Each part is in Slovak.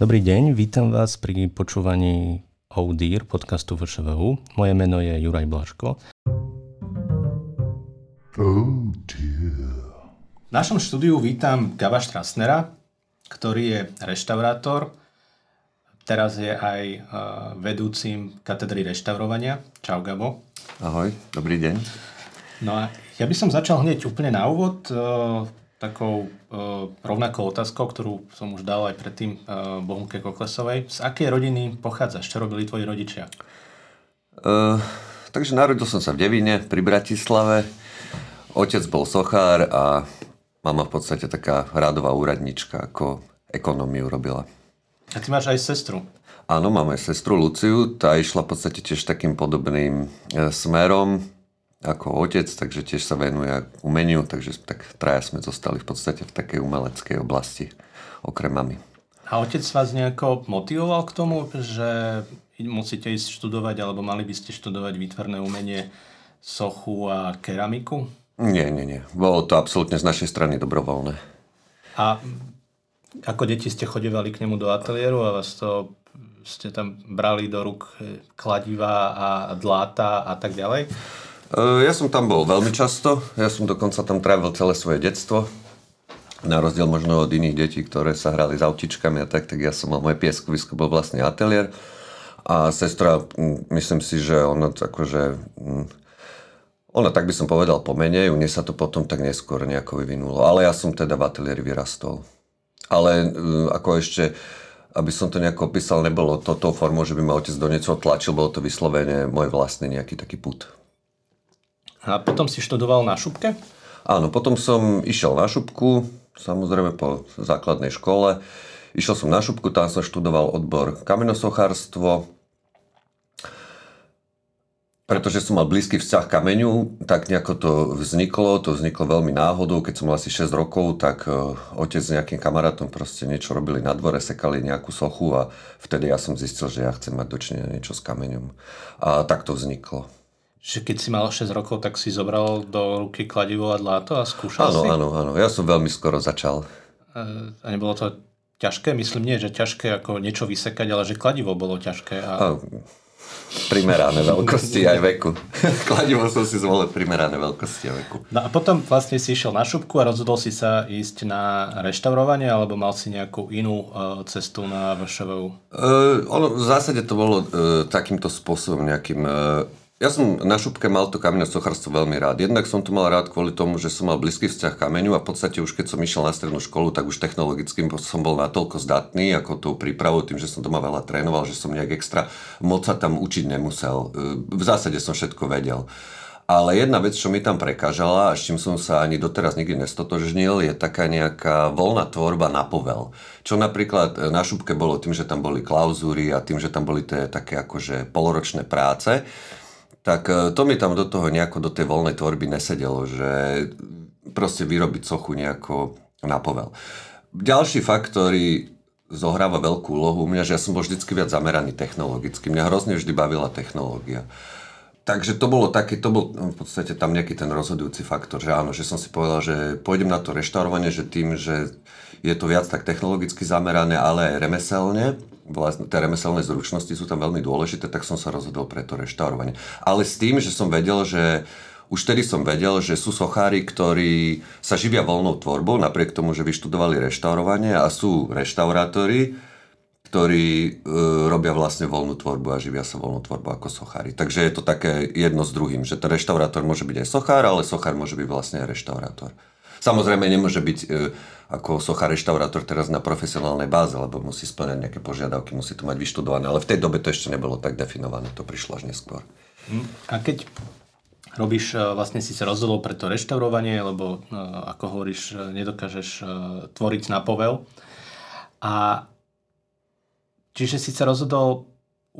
Dobrý deň, vítam vás pri počúvaní ODIR podcastu VŠVU. Moje meno je Juraj Blaško. Oh v našom štúdiu vítam Gaba Štrasnera, ktorý je reštaurátor, teraz je aj uh, vedúcim katedry reštaurovania. Čau Gabo. Ahoj, dobrý deň. No a ja by som začal hneď úplne na úvod. Takou uh, rovnakou otázkou, ktorú som už dal aj predtým uh, Bohunke Koklesovej. Z akej rodiny pochádzaš? Čo robili tvoji rodičia? Uh, takže narodil som sa v Devine pri Bratislave. Otec bol sochár a mama v podstate taká rádová úradnička, ako ekonómiu robila. A ty máš aj sestru? Áno, mám aj sestru Luciu. Tá išla v podstate tiež takým podobným smerom ako otec, takže tiež sa venuje umeniu, takže tak traja sme zostali v podstate v takej umeleckej oblasti, okrem mami. A otec vás nejako motivoval k tomu, že musíte ísť študovať, alebo mali by ste študovať výtvarné umenie, sochu a keramiku? Nie, nie, nie. Bolo to absolútne z našej strany dobrovoľné. A ako deti ste chodevali k nemu do ateliéru a vás to ste tam brali do rúk kladiva a dláta a tak ďalej? Eh, ja som tam bol veľmi často, ja som dokonca tam trávil celé svoje detstvo. Na rozdiel možno od iných detí, ktoré sa hrali s autičkami a tak, tak ja som mal, moje pieskovisko bol vlastne ateliér. A sestra, mm, myslím si, že ona akože... Mm, ona, tak by som povedal, pomenej, u nej sa to potom tak neskôr nejako vyvinulo. Ale ja som teda v ateliéri vyrastol. Ale mm, ako ešte, aby som to nejako opísal, nebolo to tou formou, že by ma otec do niečo tlačil, bolo to vyslovene môj vlastný nejaký taký put. A potom si študoval na šupke? Áno, potom som išiel na šupku, samozrejme po základnej škole. Išiel som na šupku, tam som študoval odbor kamenosochárstvo. Pretože som mal blízky vzťah kameňu, tak nejako to vzniklo. To vzniklo veľmi náhodou. Keď som mal asi 6 rokov, tak e, otec s nejakým kamarátom proste niečo robili na dvore, sekali nejakú sochu a vtedy ja som zistil, že ja chcem mať dočinenie niečo s kameňom. A tak to vzniklo že keď si mal 6 rokov, tak si zobral do ruky kladivo a dláto a skúšal áno, si? Áno, áno, ja som veľmi skoro začal. A nebolo to ťažké? Myslím nie, že ťažké ako niečo vysekať, ale že kladivo bolo ťažké. A... a primerané veľkosti aj veku. kladivo som si zvolil primerané veľkosti a veku. No a potom vlastne si išiel na šupku a rozhodol si sa ísť na reštaurovanie, alebo mal si nejakú inú uh, cestu na VŠVU? Uh, ono, v zásade to bolo uh, takýmto spôsobom nejakým uh, ja som na šupke mal to kamenné sochárstvo veľmi rád. Jednak som to mal rád kvôli tomu, že som mal blízky vzťah kameňu a v podstate už keď som išiel na strednú školu, tak už technologicky som bol natoľko zdatný ako tou prípravou, tým, že som doma veľa trénoval, že som nejak extra moc sa tam učiť nemusel. V zásade som všetko vedel. Ale jedna vec, čo mi tam prekážala a s čím som sa ani doteraz nikdy nestotožnil, je taká nejaká voľná tvorba na povel. Čo napríklad na šupke bolo tým, že tam boli klauzúry a tým, že tam boli tie také akože poloročné práce tak e, to mi tam do toho nejako do tej voľnej tvorby nesedelo, že proste vyrobiť sochu nejako na povel. Ďalší fakt, zohráva veľkú úlohu u mňa, že ja som bol vždycky viac zameraný technologicky. Mňa hrozne vždy bavila technológia. Takže to bolo také, to bol v podstate tam nejaký ten rozhodujúci faktor, že áno, že som si povedal, že pôjdem na to reštaurovanie, že tým, že je to viac tak technologicky zamerané, ale aj remeselne, vlastne tie remeselné zručnosti sú tam veľmi dôležité, tak som sa rozhodol pre to reštaurovanie. Ale s tým, že som vedel, že už vtedy som vedel, že sú sochári, ktorí sa živia voľnou tvorbou, napriek tomu, že vyštudovali reštaurovanie a sú reštaurátori, ktorí e, robia vlastne voľnú tvorbu a živia sa voľnú tvorbu ako sochári. Takže je to také jedno s druhým, že ten reštaurátor môže byť aj sochár, ale sochár môže byť vlastne aj reštaurátor. Samozrejme nemôže byť e, ako socha reštaurátor teraz na profesionálnej báze, lebo musí splňať nejaké požiadavky, musí to mať vyštudované, ale v tej dobe to ešte nebolo tak definované, to prišlo až neskôr. Hm. A keď robíš, e, vlastne si sa rozhodol pre to reštaurovanie, lebo e, ako hovoríš, nedokážeš tvoriť na povel. A čiže si sa rozhodol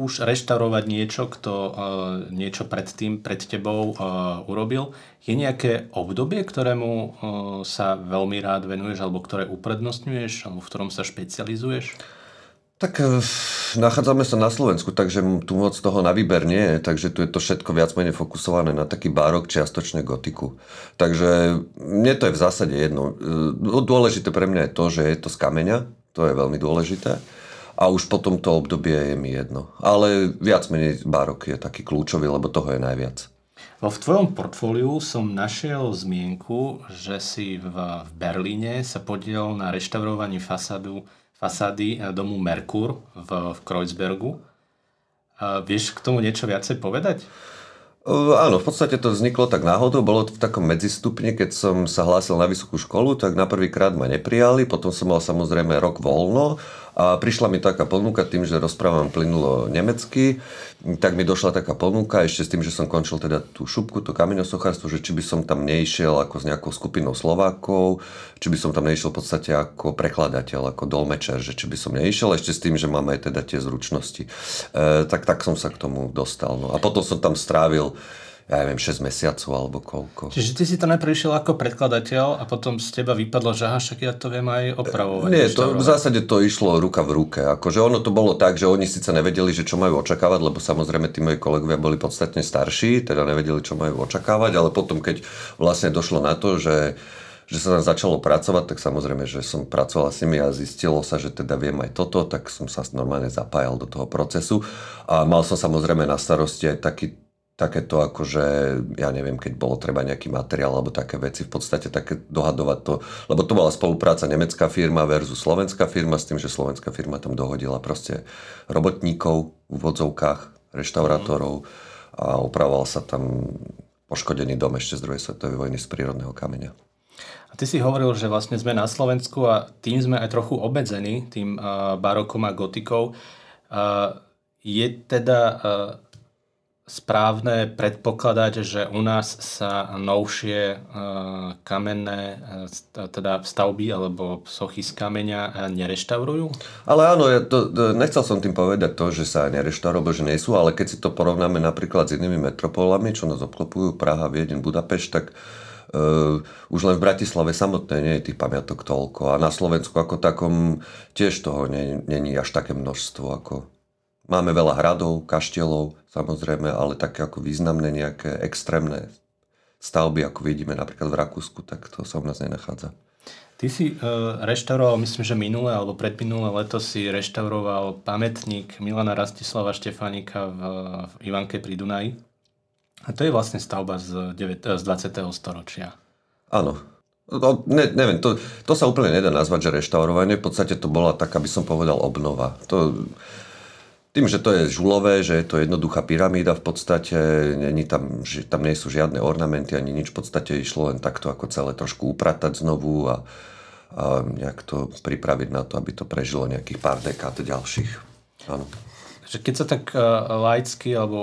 už reštaurovať niečo, kto uh, niečo predtým, pred tebou uh, urobil. Je nejaké obdobie, ktorému uh, sa veľmi rád venuješ, alebo ktoré uprednostňuješ, alebo v ktorom sa špecializuješ? Tak nachádzame sa na Slovensku, takže tu moc toho na výber nie je, takže tu je to všetko viac menej fokusované na taký bárok, čiastočne gotiku. Takže mne to je v zásade jedno. Dôležité pre mňa je to, že je to z kameňa, to je veľmi dôležité a už potom to obdobie je mi jedno. Ale viac menej barok je taký kľúčový, lebo toho je najviac. V tvojom portfóliu som našiel zmienku, že si v, v Berlíne sa podiel na reštaurovaní fasádu, fasády eh, domu Merkur v, v Kreuzbergu. A vieš k tomu niečo viacej povedať? Áno, v podstate to vzniklo tak náhodou, bolo to v takom medzistupni, keď som sa hlásil na vysokú školu, tak na prvýkrát ma neprijali, potom som mal samozrejme rok voľno a prišla mi taká ponuka tým, že rozprávam plynulo nemecky, tak mi došla taká ponuka ešte s tým, že som končil teda tú šupku, to kameňosochárstvo, že či by som tam neišiel ako s nejakou skupinou Slovákov, či by som tam neišiel v podstate ako prekladateľ, ako dolmečer, že či by som neišiel ešte s tým, že mám aj teda tie zručnosti. E, tak, tak som sa k tomu dostal. No. A potom som tam strávil ja neviem, 6 mesiacov alebo koľko. Čiže ty si to najprv išiel ako predkladateľ a potom z teba vypadlo, že aha, však ja to viem aj opravovať. Nie, to, v zásade to išlo ruka v ruke. Akože ono to bolo tak, že oni síce nevedeli, že čo majú očakávať, lebo samozrejme tí moji kolegovia boli podstatne starší, teda nevedeli, čo majú očakávať, ale potom, keď vlastne došlo na to, že že sa tam začalo pracovať, tak samozrejme, že som pracoval s nimi a zistilo sa, že teda viem aj toto, tak som sa normálne zapájal do toho procesu a mal som samozrejme na starosti aj taký takéto akože, ja neviem, keď bolo treba nejaký materiál alebo také veci, v podstate také dohadovať to, lebo to bola spolupráca nemecká firma versus slovenská firma s tým, že slovenská firma tam dohodila proste robotníkov v vodzovkách, reštaurátorov a opravoval sa tam poškodený dom ešte z druhej svetovej vojny z prírodného kameňa. A ty si hovoril, že vlastne sme na Slovensku a tým sme aj trochu obmedzení, tým barokom a gotikou. Je teda správne predpokladať, že u nás sa novšie e, kamenné e, teda stavby alebo sochy z kameňa e, nereštaurujú? Ale áno, ja to, to, nechcel som tým povedať to, že sa nereštaurujú, že nie sú, ale keď si to porovnáme napríklad s inými metropolami, čo nás obklopujú, Praha, Viedeň, Budapešť, tak Uh, už len v Bratislave samotné nie je tých pamiatok toľko a na Slovensku ako takom tiež toho není až také množstvo ako Máme veľa hradov, kaštielov, samozrejme, ale také ako významné nejaké extrémne stavby, ako vidíme napríklad v Rakúsku, tak to sa u nás nenachádza. Ty si e, reštauroval, myslím, že minulé alebo predminulé leto si reštauroval pamätník Milana Rastislava Štefánika v, v Ivanke pri Dunaji. A to je vlastne stavba z, 9, z 20. storočia. Áno. No, ne, neviem, to, to sa úplne nedá nazvať, že reštaurovanie. V podstate to bola taká, by som povedal, obnova. To, tým, že to je žulové, že je to jednoduchá pyramída v podstate, není tam, že tam nie sú žiadne ornamenty ani nič, v podstate išlo len takto ako celé trošku upratať znovu a, a nejak to pripraviť na to, aby to prežilo nejakých pár dekád ďalších. Áno. Keď sa tak uh, laicky, alebo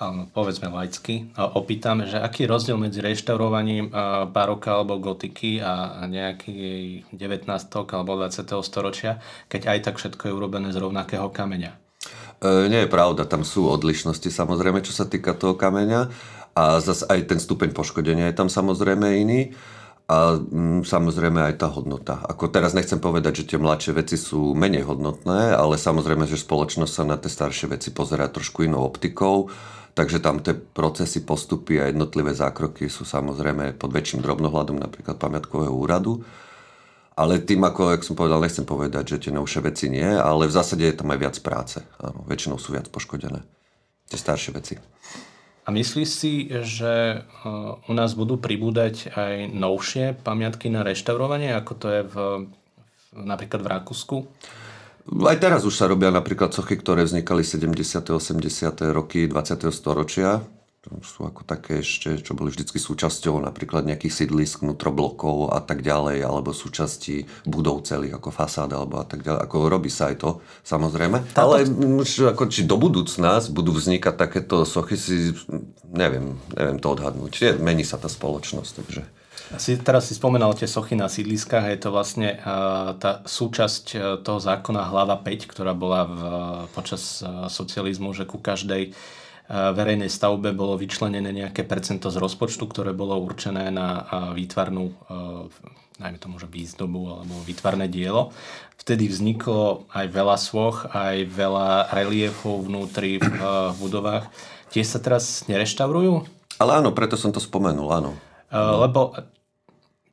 áno, povedzme laicky, uh, opýtame, že aký je rozdiel medzi reštaurovaním uh, baroka alebo gotiky a nejaký 19. alebo 20. storočia, keď aj tak všetko je urobené z rovnakého kameňa? E, nie je pravda, tam sú odlišnosti samozrejme, čo sa týka toho kameňa. A zase aj ten stupeň poškodenia je tam samozrejme iný. A mm, samozrejme aj tá hodnota. Ako teraz nechcem povedať, že tie mladšie veci sú menej hodnotné, ale samozrejme, že spoločnosť sa na tie staršie veci pozerá trošku inou optikou, takže tam tie procesy, postupy a jednotlivé zákroky sú samozrejme pod väčším drobnohľadom napríklad pamiatkového úradu ale tým, ako, jak som povedal, nechcem povedať, že tie novšie veci nie, ale v zásade je tam aj viac práce. Áno, väčšinou sú viac poškodené. Tie staršie veci. A myslíš si, že uh, u nás budú pribúdať aj novšie pamiatky na reštaurovanie, ako to je v, napríklad v Rakúsku? Aj teraz už sa robia napríklad sochy, ktoré vznikali 70. 80. roky 20. storočia sú ako také ešte, čo boli vždy súčasťou napríklad nejakých sídlisk, blokov a tak ďalej, alebo súčasti budov celých ako fasáda alebo a tak ďalej. Ako robí sa aj to, samozrejme. Ale už ako, či do budúcna budú vznikať takéto sochy, si neviem, neviem to odhadnúť. Je, mení sa tá spoločnosť, takže... Si, teraz si spomenal tie sochy na sídliskách, je to vlastne uh, tá súčasť uh, toho zákona hlava 5, ktorá bola v, počas uh, socializmu, že ku každej uh, verejnej stavbe bolo vyčlenené nejaké percento z rozpočtu, ktoré bolo určené na výtvarnú, najmä tomu, že výzdobu alebo výtvarné dielo. Vtedy vzniklo aj veľa svoch, aj veľa reliefov vnútri v budovách. Tie sa teraz nereštaurujú? Ale áno, preto som to spomenul, áno. Lebo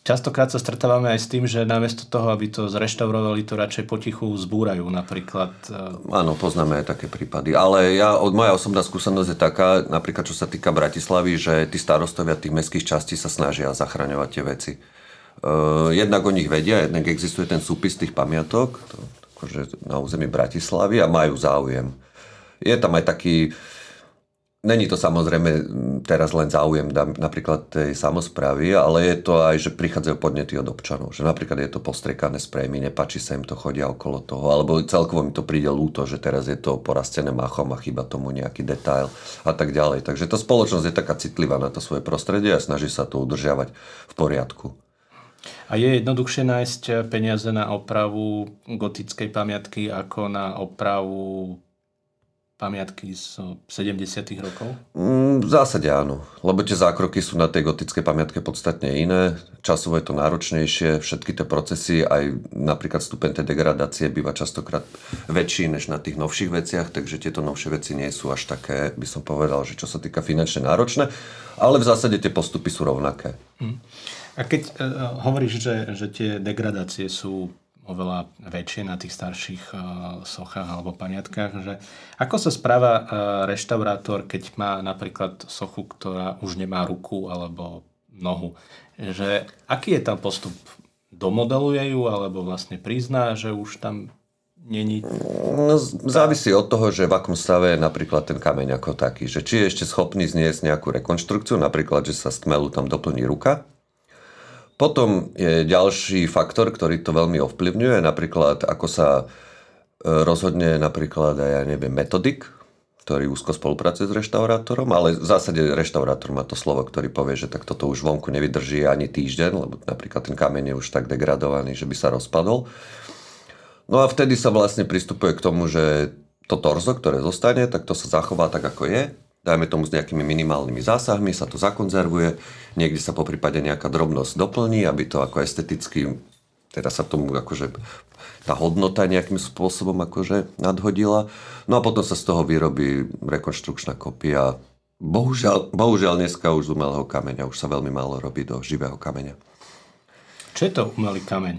častokrát sa stretávame aj s tým, že namiesto toho, aby to zreštaurovali, to radšej potichu zbúrajú napríklad. E, Áno, poznáme aj také prípady. Ale ja, od moja osobná skúsenosť je taká, napríklad čo sa týka Bratislavy, že tí starostovia tých mestských častí sa snažia zachraňovať tie veci. Uh, jednak o nich vedia, jednak existuje ten súpis tých pamiatok to, akože na území Bratislavy a majú záujem. Je tam aj taký, Není to samozrejme teraz len záujem napríklad tej samozprávy, ale je to aj, že prichádzajú podnety od občanov. Že napríklad je to postrekané sprejmy, nepáči sa im to, chodia okolo toho, alebo celkovo mi to príde lúto, že teraz je to porastené machom a chyba tomu nejaký detail a tak ďalej. Takže tá spoločnosť je taká citlivá na to svoje prostredie a snaží sa to udržiavať v poriadku. A je jednoduchšie nájsť peniaze na opravu gotickej pamiatky ako na opravu pamiatky z 70. rokov? Mm, v zásade áno, lebo tie zákroky sú na tej gotickej pamiatke podstatne iné, časovo je to náročnejšie, všetky tie procesy, aj napríklad stupeň tej degradácie býva častokrát väčší než na tých novších veciach, takže tieto novšie veci nie sú až také, by som povedal, že čo sa týka finančne náročné, ale v zásade tie postupy sú rovnaké. Hm. A keď uh, hovoríš, že, že tie degradácie sú oveľa väčšie na tých starších uh, sochách alebo pamiatkách, že ako sa správa uh, reštaurátor, keď má napríklad sochu, ktorá už nemá ruku alebo nohu, že aký je tam postup? Domodeluje ju alebo vlastne prizná, že už tam není... No, závisí od toho, že v akom stave je napríklad ten kameň ako taký. Že či je ešte schopný zniesť nejakú rekonštrukciu, napríklad, že sa z tam doplní ruka, potom je ďalší faktor, ktorý to veľmi ovplyvňuje, napríklad ako sa e, rozhodne napríklad aj, ja neviem, metodik, ktorý úzko spolupracuje s reštaurátorom, ale v zásade reštaurátor má to slovo, ktorý povie, že tak toto už vonku nevydrží ani týždeň, lebo napríklad ten kameň je už tak degradovaný, že by sa rozpadol. No a vtedy sa vlastne pristupuje k tomu, že to torzo, ktoré zostane, tak to sa zachová tak, ako je dajme tomu s nejakými minimálnymi zásahmi, sa to zakonzervuje, niekde sa po prípade nejaká drobnosť doplní, aby to ako esteticky, teda sa tomu akože tá hodnota nejakým spôsobom akože nadhodila. No a potom sa z toho vyrobí rekonštrukčná kopia. Bohužiaľ, bohužiaľ dneska už z umelého kameňa, už sa veľmi málo robí do živého kameňa. Čo je to umelý kameň?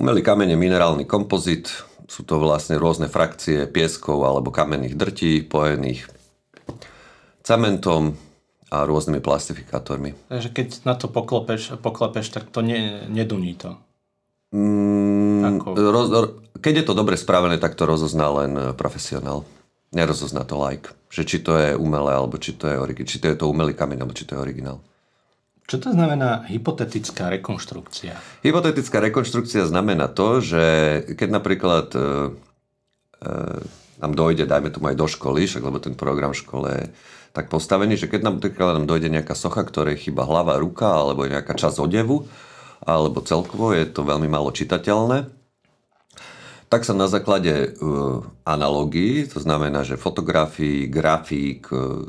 umelý kameň je minerálny kompozit, sú to vlastne rôzne frakcie pieskov alebo kamenných drtí, pojených cementom a rôznymi plastifikátormi. Takže keď na to poklopeš, poklepeš, tak to ne, neduní to. Mm, Ako? roz, keď je to dobre spravené, tak to rozozná len e, profesionál. Nerozozná to like. Že či to je umelé, alebo či to je, origi- či to, je to umelý kameň, alebo či to je originál. Čo to znamená hypotetická rekonštrukcia? Hypotetická rekonštrukcia znamená to, že keď napríklad e, e, nám dojde, dajme tomu aj do školy, však lebo ten program v škole tak postavený, že keď nám, nám dojde nejaká socha, ktorej chyba hlava, ruka alebo nejaká časť odevu, alebo celkovo je to veľmi málo čitateľné, tak sa na základe uh, analógií, to znamená, že fotografií, grafík, uh,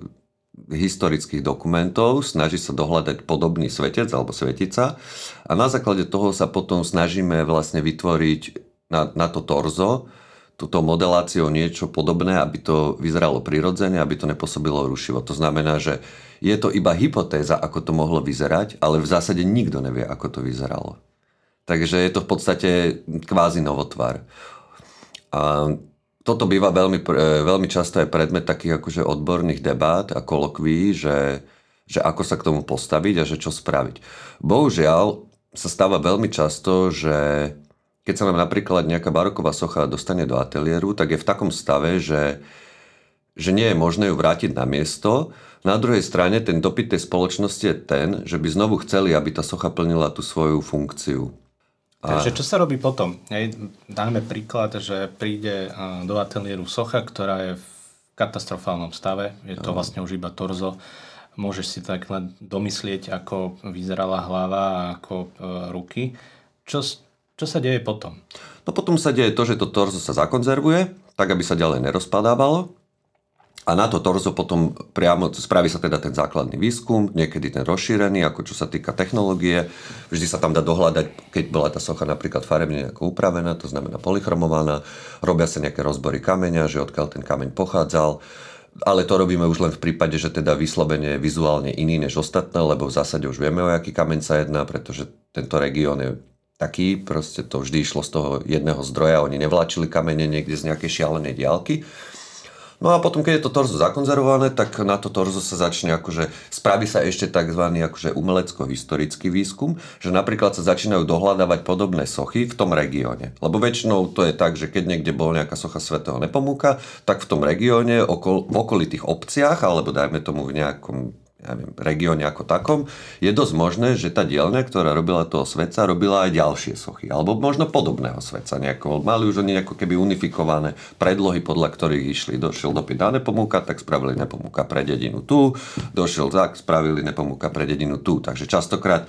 historických dokumentov, snaží sa dohľadať podobný svetec alebo svetica a na základe toho sa potom snažíme vlastne vytvoriť na, na to torzo túto modeláciou niečo podobné, aby to vyzeralo prirodzene, aby to nepôsobilo rušivo. To znamená, že je to iba hypotéza, ako to mohlo vyzerať, ale v zásade nikto nevie, ako to vyzeralo. Takže je to v podstate kvázi novotvar. A toto býva veľmi, veľmi často aj predmet takých akože odborných debát a kolokví, že, že ako sa k tomu postaviť a že čo spraviť. Bohužiaľ sa stáva veľmi často, že keď sa nám napríklad nejaká baroková socha dostane do ateliéru, tak je v takom stave, že, že nie je možné ju vrátiť na miesto. Na druhej strane ten dopyt tej spoločnosti je ten, že by znovu chceli, aby tá socha plnila tú svoju funkciu. A... Takže čo sa robí potom? Dáme príklad, že príde do ateliéru socha, ktorá je v katastrofálnom stave. Je to vlastne už iba torzo. Môžeš si tak len domyslieť, ako vyzerala hlava a ako e, ruky. Čo, čo sa deje potom? No potom sa deje to, že to torzo sa zakonzervuje, tak aby sa ďalej nerozpadávalo. A na to torzo potom priamo spraví sa teda ten základný výskum, niekedy ten rozšírený, ako čo sa týka technológie. Vždy sa tam dá dohľadať, keď bola tá socha napríklad farebne nejako upravená, to znamená polychromovaná, robia sa nejaké rozbory kameňa, že odkiaľ ten kameň pochádzal. ale to robíme už len v prípade, že teda vyslovene je vizuálne iný než ostatné, lebo v zásade už vieme, o aký kameň sa jedná, pretože tento región je taký, proste to vždy išlo z toho jedného zdroja, oni nevláčili kamene niekde z nejakej šialenej diálky. No a potom, keď je to torzo zakonzervované, tak na to torzo sa začne akože, spraví sa ešte tzv. akože umelecko-historický výskum, že napríklad sa začínajú dohľadávať podobné sochy v tom regióne. Lebo väčšinou to je tak, že keď niekde bol nejaká socha svätého Nepomúka, tak v tom regióne, okol, v okolitých obciach, alebo dajme tomu v nejakom ja neviem, regióne ako takom, je dosť možné, že tá dielňa, ktorá robila toho sveca, robila aj ďalšie sochy. Alebo možno podobného sveca. Nejako, mali už oni ako keby unifikované predlohy, podľa ktorých išli. Došiel dopyt na nepomúka, tak spravili nepomúka pre dedinu tu. Došiel zák, spravili nepomúka pre dedinu tu. Takže častokrát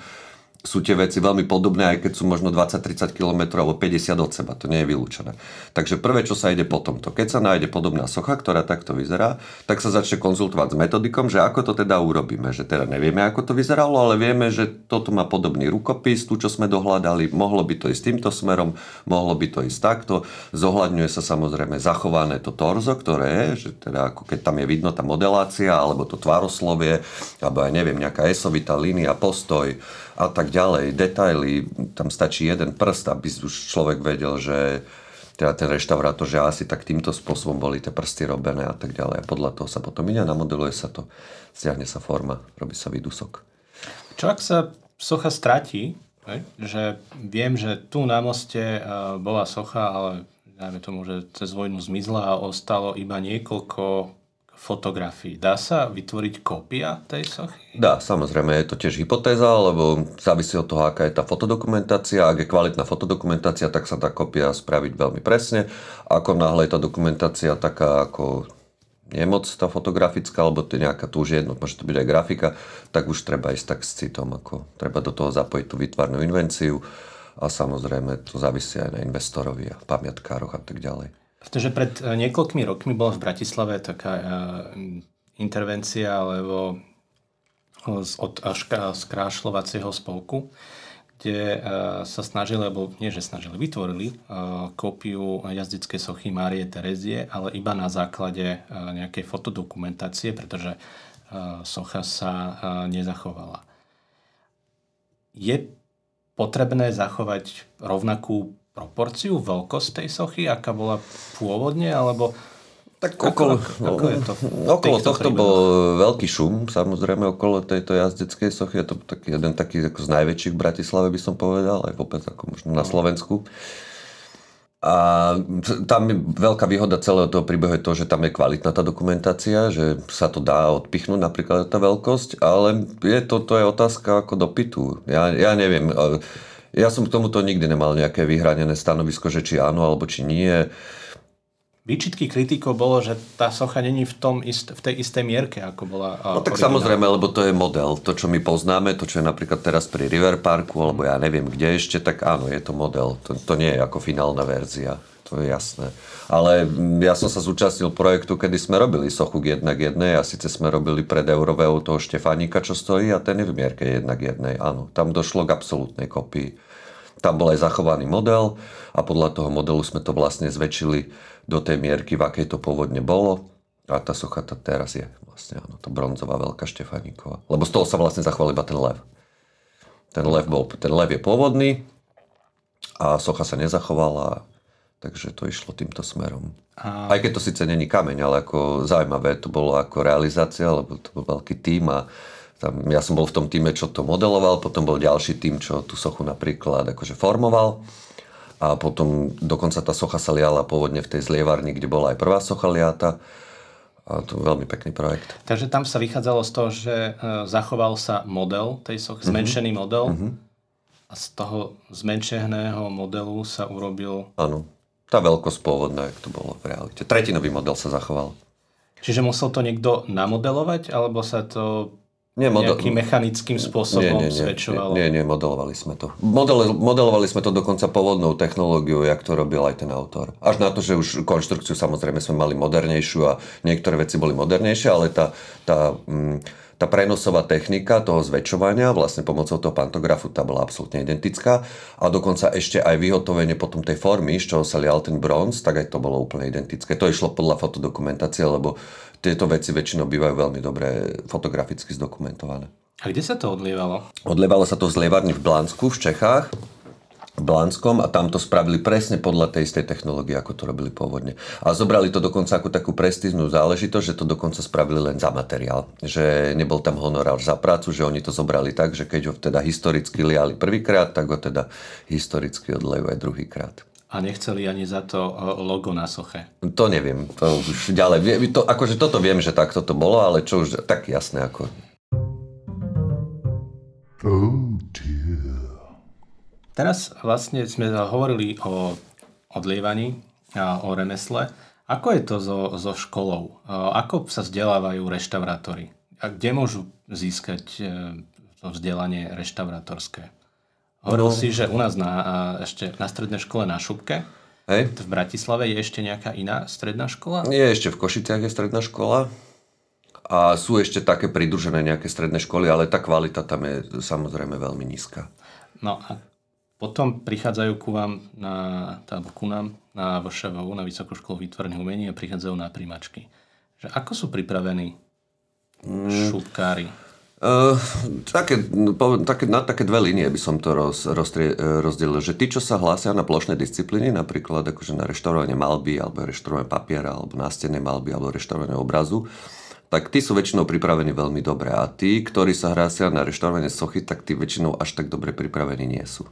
sú tie veci veľmi podobné, aj keď sú možno 20-30 km alebo 50 od seba. To nie je vylúčené. Takže prvé, čo sa ide po tomto, keď sa nájde podobná socha, ktorá takto vyzerá, tak sa začne konzultovať s metodikom, že ako to teda urobíme. Že teda nevieme, ako to vyzeralo, ale vieme, že toto má podobný rukopis, tu, čo sme dohľadali, mohlo by to ísť týmto smerom, mohlo by to ísť takto. Zohľadňuje sa samozrejme zachované to torzo, ktoré je, že teda ako keď tam je vidno tá modelácia, alebo to tvároslovie, alebo aj neviem, nejaká esovitá línia, postoj, a tak ďalej. Detaily, tam stačí jeden prst, aby už človek vedel, že teda ten reštaurátor, že asi tak týmto spôsobom boli tie prsty robené a tak ďalej. A podľa toho sa potom ide, namodeluje sa to, stiahne sa forma, robí sa výdusok. Čo ak sa socha stratí, že viem, že tu na moste eh, bola socha, ale dajme tomu, že cez vojnu zmizla a ostalo iba niekoľko fotografií. Dá sa vytvoriť kópia tej sochy? Dá, samozrejme, je to tiež hypotéza, lebo závisí od toho, aká je tá fotodokumentácia. Ak je kvalitná fotodokumentácia, tak sa dá kópia spraviť veľmi presne. Ako náhle je tá dokumentácia taká ako nemoc tá fotografická, alebo to je nejaká tu už jedno, môže to byť aj grafika, tak už treba ísť tak s citom, ako treba do toho zapojiť tú výtvarnú invenciu a samozrejme to závisí aj na investorovi a pamiatkároch a tak ďalej. Pretože pred eh, niekoľkými rokmi bola v Bratislave taká uh, intervencia, alebo z, od skrášľovacieho spolku, kde sa snažili, alebo nie, že snažili, vytvorili kópiu jazdickej sochy Márie Terezie, ale iba na základe nejakej fotodokumentácie, pretože socha sa nezachovala. Je potrebné zachovať rovnakú proporciu, veľkosť tej sochy, aká bola pôvodne, alebo tak okolo, ako, ako je to okolo tohto bol veľký šum, samozrejme okolo tejto jazdeckej sochy. Je to taký, jeden taký ako z najväčších v Bratislave by som povedal, aj vôbec ako možno na no. Slovensku. A tam je veľká výhoda celého toho príbehu je to, že tam je kvalitná tá dokumentácia, že sa to dá odpichnúť napríklad tá veľkosť, ale je to, to je otázka ako dopytu. Ja, ja neviem, ja som k tomuto nikdy nemal nejaké vyhranené stanovisko, že či áno alebo či nie. Výčitky kritikov bolo, že tá socha není v, tom ist, v tej istej mierke, ako bola No tak originál. samozrejme, lebo to je model. To, čo my poznáme, to, čo je napríklad teraz pri River Parku, alebo ja neviem kde ešte, tak áno, je to model. To, to nie je ako finálna verzia. To je jasné. Ale ja som sa zúčastnil projektu, kedy sme robili sochu k jednak jednej a síce sme robili pred Euroveu toho Štefánika, čo stojí a ten je v mierke jednak jednej. Áno, tam došlo k absolútnej kopii. Tam bol aj zachovaný model a podľa toho modelu sme to vlastne zväčšili do tej mierky, v akej to pôvodne bolo. A tá socha tá teraz je vlastne, áno, to bronzová veľká Štefánikova. Lebo z toho sa vlastne zachoval iba ten lev. Ten lev, bol, ten lev je pôvodný a socha sa nezachovala Takže to išlo týmto smerom. A... Aj keď to síce není kameň, ale ako zaujímavé to bolo ako realizácia, lebo to bol veľký tým a tam, ja som bol v tom týme, čo to modeloval, potom bol ďalší tým, čo tú sochu napríklad akože formoval a potom dokonca tá socha sa liala pôvodne v tej zlievarni, kde bola aj prvá socha liata a to je veľmi pekný projekt. Takže tam sa vychádzalo z toho, že e, zachoval sa model tej sochy, mm-hmm. zmenšený model mm-hmm. a z toho zmenšeného modelu sa urobil... Áno tá veľkosť pôvodná, jak to bolo v realite. Tretinový model sa zachoval. Čiže musel to niekto namodelovať, alebo sa to nie, model... nejakým mechanickým spôsobom nie, nie, nie, zväčšovalo? Nie, nie, modelovali sme to. Model, modelovali sme to dokonca pôvodnou technológiou, jak to robil aj ten autor. Až na to, že už konštrukciu samozrejme sme mali modernejšiu a niektoré veci boli modernejšie, ale tá, tá, mm, tá prenosová technika toho zväčšovania vlastne pomocou toho pantografu tá bola absolútne identická a dokonca ešte aj vyhotovenie potom tej formy, z čoho sa lial ten bronz, tak aj to bolo úplne identické. To išlo podľa fotodokumentácie, lebo tieto veci väčšinou bývajú veľmi dobre fotograficky zdokumentované. A kde sa to odlievalo? Odlievalo sa to v zlievarni v Blansku v Čechách Blanskom a tam to spravili presne podľa tej istej technológie, ako to robili pôvodne. A zobrali to dokonca ako takú prestíznú záležitosť, že to dokonca spravili len za materiál. Že nebol tam honorár za prácu, že oni to zobrali tak, že keď ho teda historicky liali prvýkrát, tak ho teda historicky odlejú aj druhýkrát. A nechceli ani za to logo na soche? To neviem, to už ďalej. To, akože toto viem, že takto to bolo, ale čo už tak jasné ako... Oh dear. Teraz vlastne sme hovorili o odlievaní a o remesle. Ako je to so, so školou? Ako sa vzdelávajú reštaurátori? A kde môžu získať e, to vzdelanie reštaurátorské? Hovoril no. si, že u nás na, ešte na strednej škole na Šupke, Hej. v Bratislave je ešte nejaká iná stredná škola? Je ešte v Košiciach je stredná škola a sú ešte také pridružené nejaké stredné školy, ale tá kvalita tam je samozrejme veľmi nízka. No a potom prichádzajú ku vám na, alebo ku nám na VŠVU, na Vysokú školu výtvarných umení a prichádzajú na príjmačky. Že ako sú pripravení mm. šupkári? Uh, také, no, také, na také dve línie by som to roz, roztrie, rozdelil, že tí, čo sa hlásia na plošné disciplíny, napríklad akože na reštaurovanie malby, alebo reštaurovanie papiera, alebo nástenné malby, alebo reštaurovanie obrazu, tak tí sú väčšinou pripravení veľmi dobre. A tí, ktorí sa hlásia na reštaurovanie sochy, tak tí väčšinou až tak dobre pripravení nie sú.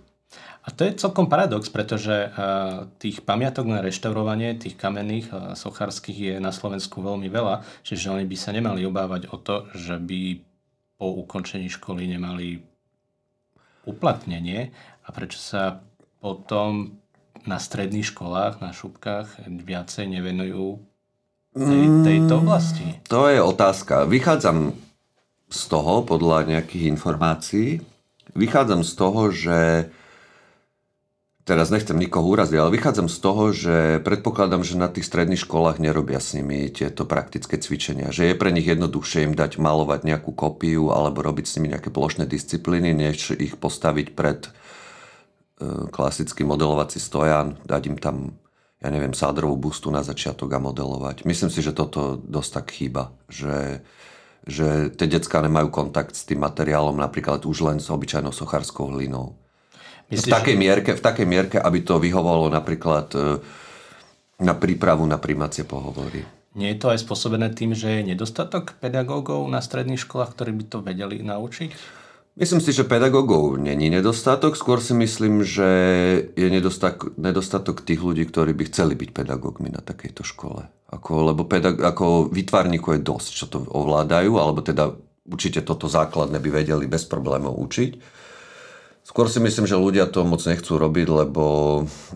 A to je celkom paradox, pretože uh, tých pamiatok na reštaurovanie, tých kamenných uh, sochárskych je na Slovensku veľmi veľa, čiže oni by sa nemali obávať o to, že by po ukončení školy nemali uplatnenie a prečo sa potom na stredných školách, na šupkách viacej nevenujú tej, tejto oblasti? To je otázka. Vychádzam z toho, podľa nejakých informácií, vychádzam z toho, že teraz nechcem nikoho uraziť, ale vychádzam z toho, že predpokladám, že na tých stredných školách nerobia s nimi tieto praktické cvičenia. Že je pre nich jednoduchšie im dať malovať nejakú kopiu alebo robiť s nimi nejaké plošné disciplíny, než ich postaviť pred e, klasický modelovací stojan, dať im tam, ja neviem, sádrovú bustu na začiatok a modelovať. Myslím si, že toto dosť tak chýba, že že tie decka nemajú kontakt s tým materiálom napríklad už len s obyčajnou socharskou hlinou. Myslíš, v, takej mierke, v takej mierke, aby to vyhovalo napríklad e, na prípravu na primácie pohovory. Nie je to aj spôsobené tým, že je nedostatok pedagógov na stredných školách, ktorí by to vedeli naučiť? Myslím si, že pedagógov není nedostatok, skôr si myslím, že je nedostatok, nedostatok tých ľudí, ktorí by chceli byť pedagógmi na takejto škole. Ako, lebo pedag- ako vytvarníkov je dosť, čo to ovládajú, alebo teda určite toto základné by vedeli bez problémov učiť. Skôr si myslím, že ľudia to moc nechcú robiť, lebo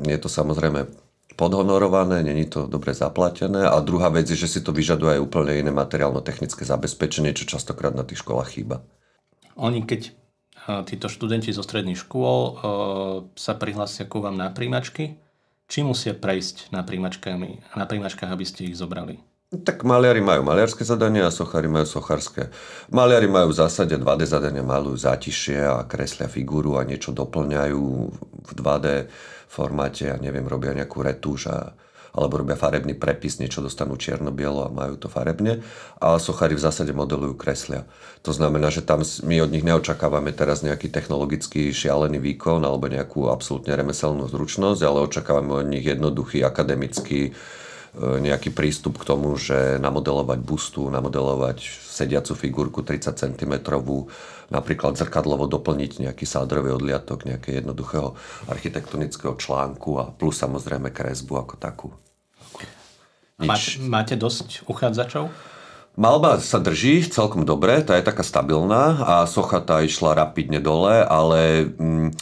je to samozrejme podhonorované, není to dobre zaplatené a druhá vec je, že si to vyžaduje aj úplne iné materiálno-technické zabezpečenie, čo častokrát na tých školách chýba. Oni keď títo študenti zo stredných škôl sa prihlásia ku vám na príjmačky, či musia prejsť na príjmačkách, aby ste ich zobrali? Tak maliari majú maliarské zadania a sochári majú sochárske. Maliari majú v zásade 2D zadania, malujú zátišie a kreslia figúru a niečo doplňajú v 2D formáte a neviem, robia nejakú retuš a, alebo robia farebný prepis, niečo dostanú čierno-bielo a majú to farebne. A sochári v zásade modelujú kreslia. To znamená, že tam my od nich neočakávame teraz nejaký technologický šialený výkon alebo nejakú absolútne remeselnú zručnosť, ale očakávame od nich jednoduchý akademický nejaký prístup k tomu, že namodelovať bustu, namodelovať sediacu figurku 30 cm, napríklad zrkadlovo doplniť nejaký sádrový odliatok, nejaké jednoduchého architektonického článku a plus samozrejme kresbu ako takú. Nič. Máte dosť uchádzačov? Malba sa drží celkom dobre, tá je taká stabilná a socha tá išla rapidne dole, ale... Mm,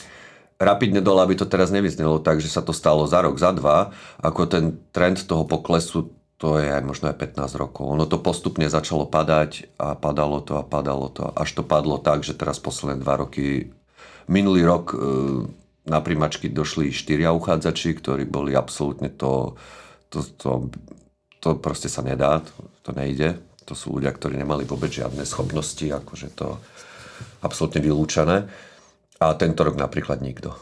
rapidne dole, aby to teraz nevyznelo tak, že sa to stalo za rok, za dva, ako ten trend toho poklesu, to je aj možno aj 15 rokov. Ono to postupne začalo padať a padalo to a padalo to, až to padlo tak, že teraz posledné dva roky, minulý rok e, na primačky došli štyria uchádzači, ktorí boli absolútne to, to, to, to proste sa nedá, to, to nejde. To sú ľudia, ktorí nemali vôbec žiadne schopnosti, akože to absolútne vylúčené. A tento rok napríklad nikto.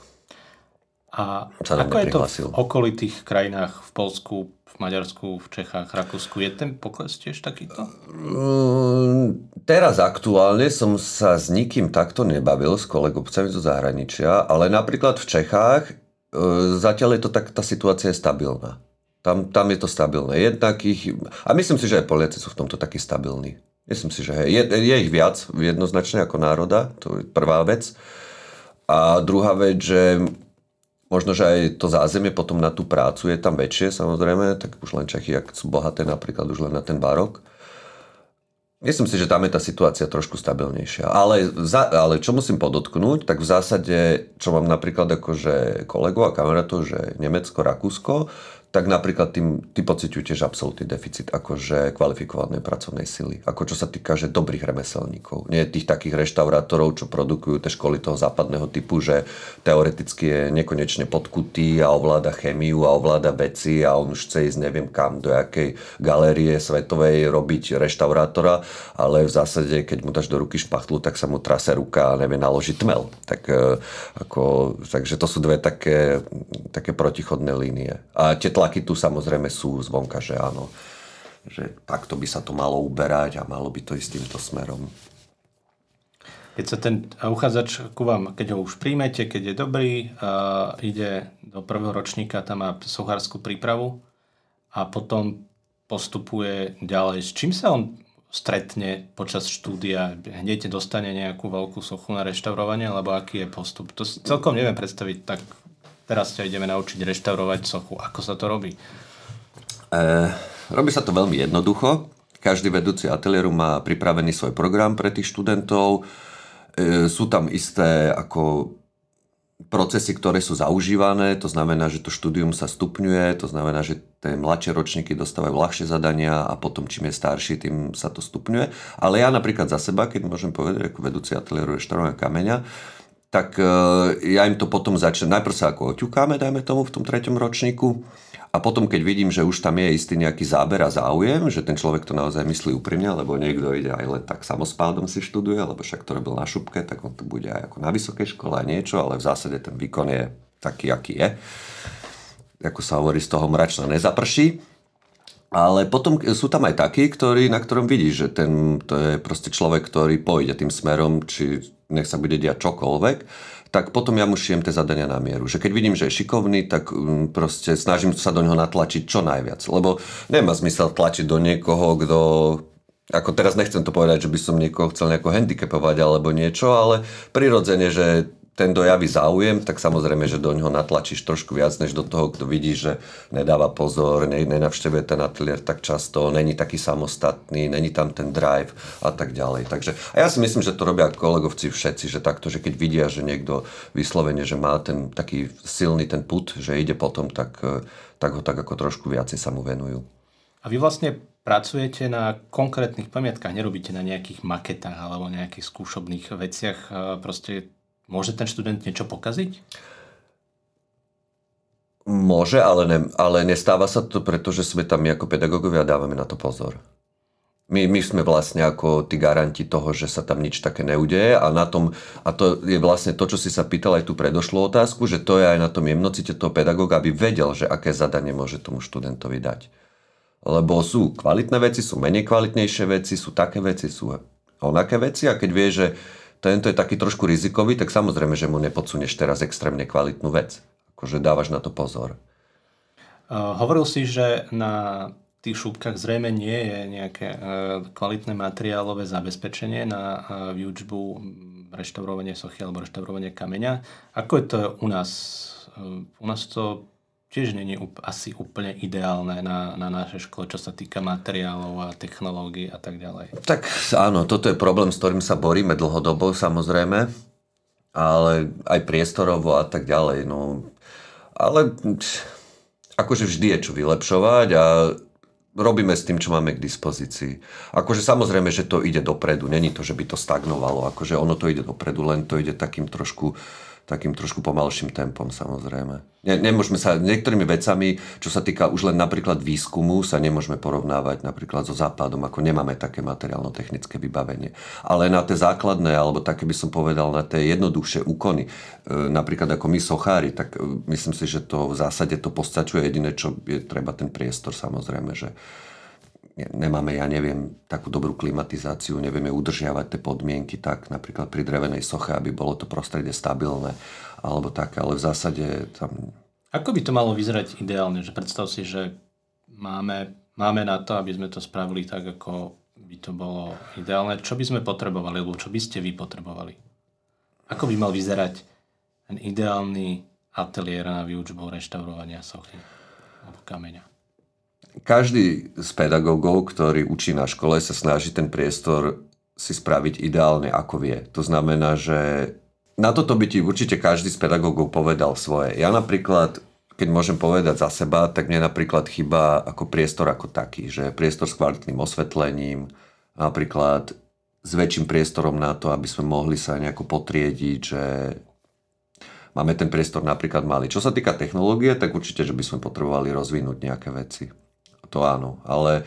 A ako je to v okolitých krajinách, v Polsku, v Maďarsku, v Čechách, Rakúsku? Je ten pokles tiež takýto? Mm, teraz aktuálne som sa s nikým takto nebavil, s kolegovcami zo zahraničia, ale napríklad v Čechách e, zatiaľ je to tak, tá situácia je stabilná. Tam, tam je to stabilné. Jednak ich, a myslím si, že aj Poliaci sú v tomto takí stabilní. Myslím si, že hej, je, je ich viac jednoznačne ako národa, to je prvá vec. A druhá vec, že Možno, že aj to zázemie potom na tú prácu je tam väčšie, samozrejme, tak už len Čechy, ak sú bohaté napríklad už len na ten barok. Myslím si, že tam je tá situácia trošku stabilnejšia. Ale, za, ale čo musím podotknúť, tak v zásade, čo mám napríklad akože kolegov a kamarátov, že Nemecko, Rakúsko, tak napríklad tým, ty pociťujú tiež absolútny deficit akože kvalifikovanej pracovnej sily. Ako čo sa týka, že dobrých remeselníkov. Nie tých takých reštaurátorov, čo produkujú tie školy toho západného typu, že teoreticky je nekonečne podkutý a ovláda chemiu a ovláda veci a on už chce ísť neviem kam, do jakej galérie svetovej robiť reštaurátora, ale v zásade, keď mu dáš do ruky špachtlu, tak sa mu trase ruka a nevie naložiť tmel. Tak, e, ako, takže to sú dve také, také protichodné línie. A tie tlaky tu samozrejme sú zvonka, že áno, že takto by sa to malo uberať a malo by to ísť týmto smerom. Keď sa ten uchádzač ku vám, keď ho už príjmete, keď je dobrý, uh, ide do prvého ročníka, tam má sochárskú prípravu a potom postupuje ďalej. S čím sa on stretne počas štúdia? Hneď dostane nejakú veľkú sochu na reštaurovanie, alebo aký je postup? To si celkom neviem predstaviť tak teraz ťa ideme naučiť reštaurovať sochu. Ako sa to robí? E, robí sa to veľmi jednoducho. Každý vedúci ateliéru má pripravený svoj program pre tých študentov. E, sú tam isté ako procesy, ktoré sú zaužívané, to znamená, že to štúdium sa stupňuje, to znamená, že tie mladšie ročníky dostávajú ľahšie zadania a potom čím je starší, tým sa to stupňuje. Ale ja napríklad za seba, keď môžem povedať ako vedúci ateliéru reštaurovania kameňa, tak e, ja im to potom začnem, najprv sa ako oťukáme, dajme tomu v tom treťom ročníku a potom keď vidím, že už tam je istý nejaký záber a záujem, že ten človek to naozaj myslí úprimne, lebo niekto ide aj len tak samospádom si študuje, lebo však to robil na šupke, tak on to bude aj ako na vysokej škole a niečo, ale v zásade ten výkon je taký, aký je. Ako sa hovorí, z toho mračna nezaprší. Ale potom sú tam aj takí, ktorí, na ktorom vidíš, že ten, to je proste človek, ktorý pôjde tým smerom, či nech sa bude diať čokoľvek, tak potom ja mu šijem tie zadania na mieru. Že keď vidím, že je šikovný, tak mm, proste snažím sa do neho natlačiť čo najviac. Lebo nemá zmysel tlačiť do niekoho, kto ako teraz nechcem to povedať, že by som niekoho chcel nejako handicapovať alebo niečo, ale prirodzene, že ten dojaví záujem, tak samozrejme, že do ňoho natlačíš trošku viac, než do toho, kto vidí, že nedáva pozor, ne, nenavštevuje ten ateliér tak často, není taký samostatný, není tam ten drive a tak ďalej. Takže, a ja si myslím, že to robia kolegovci všetci, že takto, že keď vidia, že niekto vyslovene, že má ten taký silný ten put, že ide potom, tak, tak ho tak ako trošku viacej sa mu venujú. A vy vlastne pracujete na konkrétnych pamiatkách, nerobíte na nejakých maketách alebo nejakých skúšobných veciach, proste Môže ten študent niečo pokaziť? Môže, ale, ne, ale nestáva sa to, pretože sme tam my ako pedagógovia dávame na to pozor. My, my sme vlastne ako tí garanti toho, že sa tam nič také neudeje a na tom, a to je vlastne to, čo si sa pýtal aj tú predošlú otázku, že to je aj na tom jemnocite toho pedagóga, aby vedel, že aké zadanie môže tomu študentovi dať. Lebo sú kvalitné veci, sú menej kvalitnejšie veci, sú také veci, sú onaké veci a keď vie, že tento je taký trošku rizikový, tak samozrejme, že mu nepodsunieš teraz extrémne kvalitnú vec. Akože dávaš na to pozor. Uh, hovoril si, že na tých šúbkach zrejme nie je nejaké uh, kvalitné materiálové zabezpečenie na uh, výučbu reštaurovanie sochy alebo reštaurovanie kameňa. Ako je to u nás? U nás to tiež není asi úplne ideálne na, na našej škole, čo sa týka materiálov a technológií a tak ďalej. Tak áno, toto je problém, s ktorým sa boríme dlhodobo samozrejme, ale aj priestorovo a tak ďalej. No. Ale akože vždy je čo vylepšovať a robíme s tým, čo máme k dispozícii. Akože samozrejme, že to ide dopredu. Není to, že by to stagnovalo. Akože ono to ide dopredu, len to ide takým trošku takým trošku pomalším tempom samozrejme. Ne, nemôžeme sa, niektorými vecami, čo sa týka už len napríklad výskumu, sa nemôžeme porovnávať napríklad so západom, ako nemáme také materiálno-technické vybavenie. Ale na tie základné, alebo také by som povedal, na tie jednoduchšie úkony, e, napríklad ako my sochári, tak e, myslím si, že to v zásade to postačuje. Jediné, čo je treba ten priestor samozrejme, že nemáme, ja neviem, takú dobrú klimatizáciu, nevieme udržiavať tie podmienky tak, napríklad pri drevenej soche, aby bolo to prostredie stabilné alebo tak, ale v zásade tam... Ako by to malo vyzerať ideálne? Že predstav si, že máme, máme na to, aby sme to spravili tak, ako by to bolo ideálne. Čo by sme potrebovali, alebo čo by ste vy potrebovali? Ako by mal vyzerať ten ideálny ateliér na výučbu reštaurovania sochy alebo kameňa? Každý z pedagógov, ktorý učí na škole, sa snaží ten priestor si spraviť ideálne, ako vie. To znamená, že na toto by ti určite každý z pedagógov povedal svoje. Ja napríklad, keď môžem povedať za seba, tak mne napríklad chýba ako priestor ako taký, že priestor s kvalitným osvetlením, napríklad s väčším priestorom na to, aby sme mohli sa nejako potriediť, že máme ten priestor napríklad malý. Čo sa týka technológie, tak určite, že by sme potrebovali rozvinúť nejaké veci. To áno, ale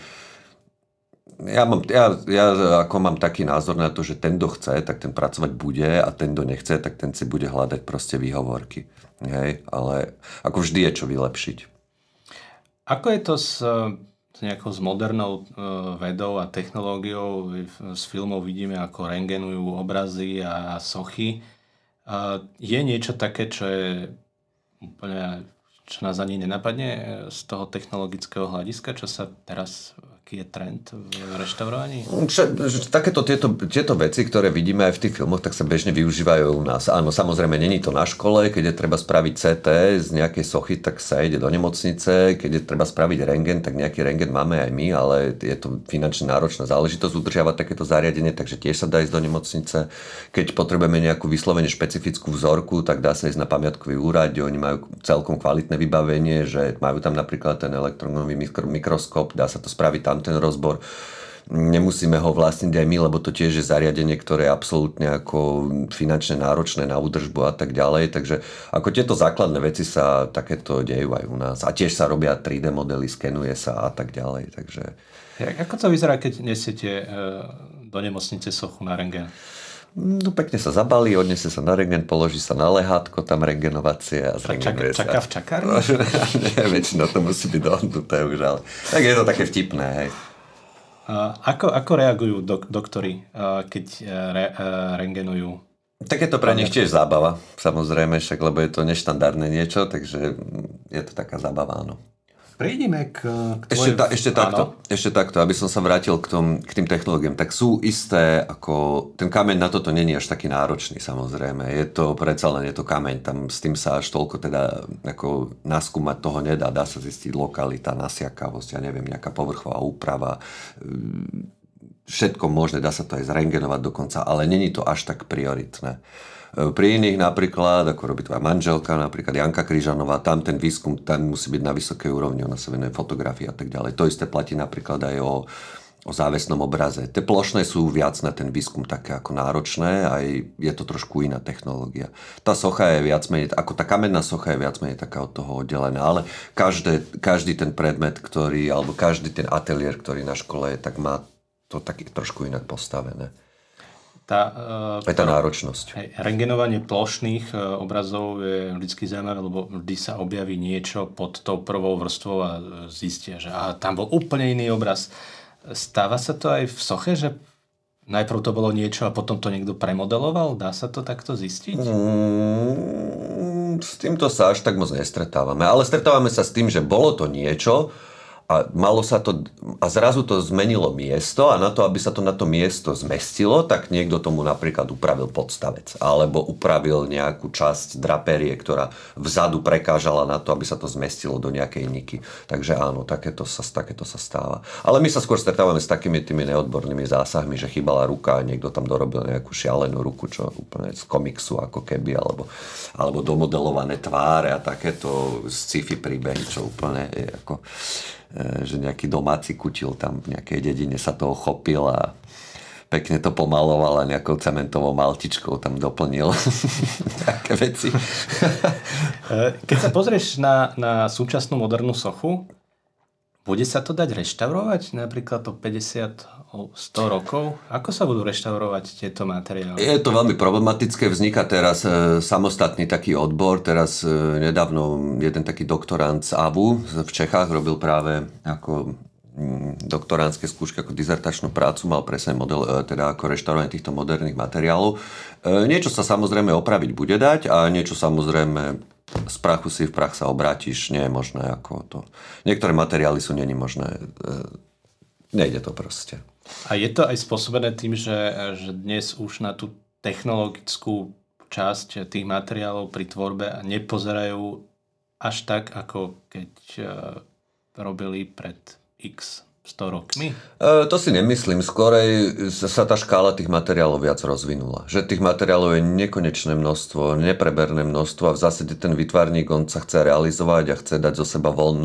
ja, mám, ja, ja ako mám taký názor na to, že ten, kto chce, tak ten pracovať bude a ten, kto nechce, tak ten si bude hľadať proste výhovorky. Hej? Ale ako vždy je čo vylepšiť. Ako je to s, s nejakou s modernou uh, vedou a technológiou? Z filmov vidíme, ako rengenujú obrazy a sochy. Uh, je niečo také, čo je úplne čo nás ani nenapadne e, z toho technologického hľadiska, čo sa teraz aký je trend v reštaurovaní? Takéto tieto, tieto veci, ktoré vidíme aj v tých filmoch, tak sa bežne využívajú u nás. Áno, samozrejme, není to na škole, keď je treba spraviť CT z nejakej sochy, tak sa ide do nemocnice, keď je treba spraviť rengen, tak nejaký rengen máme aj my, ale je to finančne náročná záležitosť udržiavať takéto zariadenie, takže tiež sa dá ísť do nemocnice. Keď potrebujeme nejakú vyslovene špecifickú vzorku, tak dá sa ísť na pamiatkový úrad, kde oni majú celkom kvalitné vybavenie, že majú tam napríklad ten elektronový mikroskop, dá sa to spraviť tam ten rozbor. Nemusíme ho vlastniť aj my, lebo to tiež je zariadenie, ktoré je absolútne ako finančne náročné na údržbu a tak ďalej. Takže ako tieto základné veci sa takéto dejú aj u nás. A tiež sa robia 3D modely, skenuje sa a tak ďalej. Takže... Ako to vyzerá, keď nesiete e, do nemocnice sochu na rengen? No pekne sa zabalí, odniesie sa na rengen, položí sa na lehátko, tam rengenovacie a zrengenuje sa. Čaká v čakárni? Nie, väčšinou to musí byť dohodnuté už, ale tak je to také vtipné, hej. ako, ako reagujú dok- doktory, keď e, re, e, rengenujú? Tak je to pre nich tiež zábava, samozrejme, však, lebo je to neštandardné niečo, takže je to taká zábava, áno. Prejdeme k, k tvojim... ešte, ta, ešte, takto, ešte takto, aby som sa vrátil k, tom, k tým technológiám. Tak sú isté, ako ten kameň na toto není až taký náročný samozrejme. Je to predsa len je to kameň, tam s tým sa až toľko teda ako naskúmať toho nedá. Dá sa zistiť lokalita, nasiakavosť, ja neviem, nejaká povrchová úprava, všetko možné, dá sa to aj zrengenovať dokonca, ale není to až tak prioritné. Pri iných napríklad, ako robí tvoja manželka, napríklad Janka Kryžanová, tam ten výskum tam musí byť na vysokej úrovni, ona sa venuje fotografii a tak ďalej. To isté platí napríklad aj o, o závesnom obraze. Tie plošné sú viac na ten výskum také ako náročné, aj je to trošku iná technológia. Tá socha je viac menej, ako tá kamenná socha je viac menej taká od toho oddelená, ale každé, každý ten predmet, ktorý, alebo každý ten ateliér, ktorý na škole je, tak má to tak trošku inak postavené tá, uh, aj tá náročnosť. Hej, rengenovanie plošných uh, obrazov je vždy zaujímavé, lebo vždy sa objaví niečo pod tou prvou vrstvou a zistia, že aha, tam bol úplne iný obraz. Stáva sa to aj v soche, že najprv to bolo niečo a potom to niekto premodeloval? Dá sa to takto zistiť? Mm, s týmto sa až tak moc nestretávame. Ale stretávame sa s tým, že bolo to niečo, a malo sa to, a zrazu to zmenilo miesto a na to, aby sa to na to miesto zmestilo, tak niekto tomu napríklad upravil podstavec alebo upravil nejakú časť draperie, ktorá vzadu prekážala na to, aby sa to zmestilo do nejakej niky. Takže áno, takéto sa, takéto sa stáva. Ale my sa skôr stretávame s takými tými neodbornými zásahmi, že chýbala ruka a niekto tam dorobil nejakú šialenú ruku, čo úplne z komiksu ako keby, alebo, alebo domodelované tváre a takéto sci-fi príbehy, čo úplne je ako že nejaký domáci kutil tam v nejakej dedine sa toho chopil a pekne to pomaloval a nejakou cementovou maltičkou tam doplnil také veci. E, keď sa pozrieš na, na súčasnú modernú sochu, bude sa to dať reštaurovať napríklad o 50, o 100 rokov? Ako sa budú reštaurovať tieto materiály? Je to veľmi problematické. Vzniká teraz e, samostatný taký odbor. Teraz e, nedávno jeden taký doktorant z AVU v Čechách robil práve ako mm, doktoránske skúšky ako dizertačnú prácu, mal presne model, e, teda ako reštaurovanie týchto moderných materiálov. Niečo sa samozrejme opraviť bude dať a niečo samozrejme z prachu si v prach sa obrátiš, nie je možné ako to. Niektoré materiály sú není možné. E, nejde to proste. A je to aj spôsobené tým, že, že dnes už na tú technologickú časť tých materiálov pri tvorbe nepozerajú až tak, ako keď e, robili pred x 100 rokmi? E, to si nemyslím. Skorej sa tá škála tých materiálov viac rozvinula. Že tých materiálov je nekonečné množstvo, nepreberné množstvo a v zásade ten vytvarník, on sa chce realizovať a chce dať zo seba von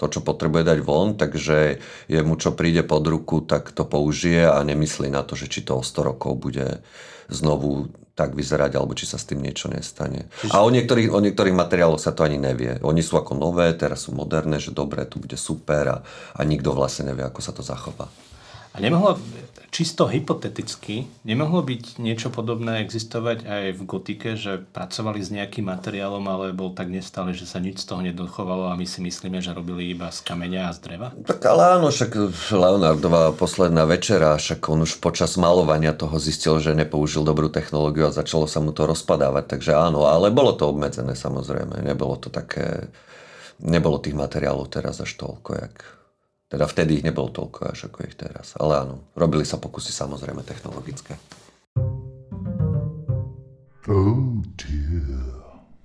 to, čo potrebuje dať von, takže jemu čo príde pod ruku, tak to použije a nemyslí na to, že či to o 100 rokov bude znovu tak vyzerať, alebo či sa s tým niečo nestane. Čiže... A o niektorých, o niektorých materiáloch sa to ani nevie. Oni sú ako nové, teraz sú moderné, že dobre, tu bude super a, a nikto vlastne nevie, ako sa to zachová. A nemohlo, čisto hypoteticky, nemohlo byť niečo podobné existovať aj v gotike, že pracovali s nejakým materiálom, ale bol tak nestále, že sa nič z toho nedochovalo a my si myslíme, že robili iba z kameňa a z dreva? Tak ale áno, však Leonardová posledná večera, však on už počas malovania toho zistil, že nepoužil dobrú technológiu a začalo sa mu to rozpadávať, takže áno, ale bolo to obmedzené samozrejme, nebolo to také, nebolo tých materiálov teraz až toľko, jak teda vtedy ich nebolo toľko až ako ich teraz. Ale áno, robili sa pokusy samozrejme technologické. Oh dear.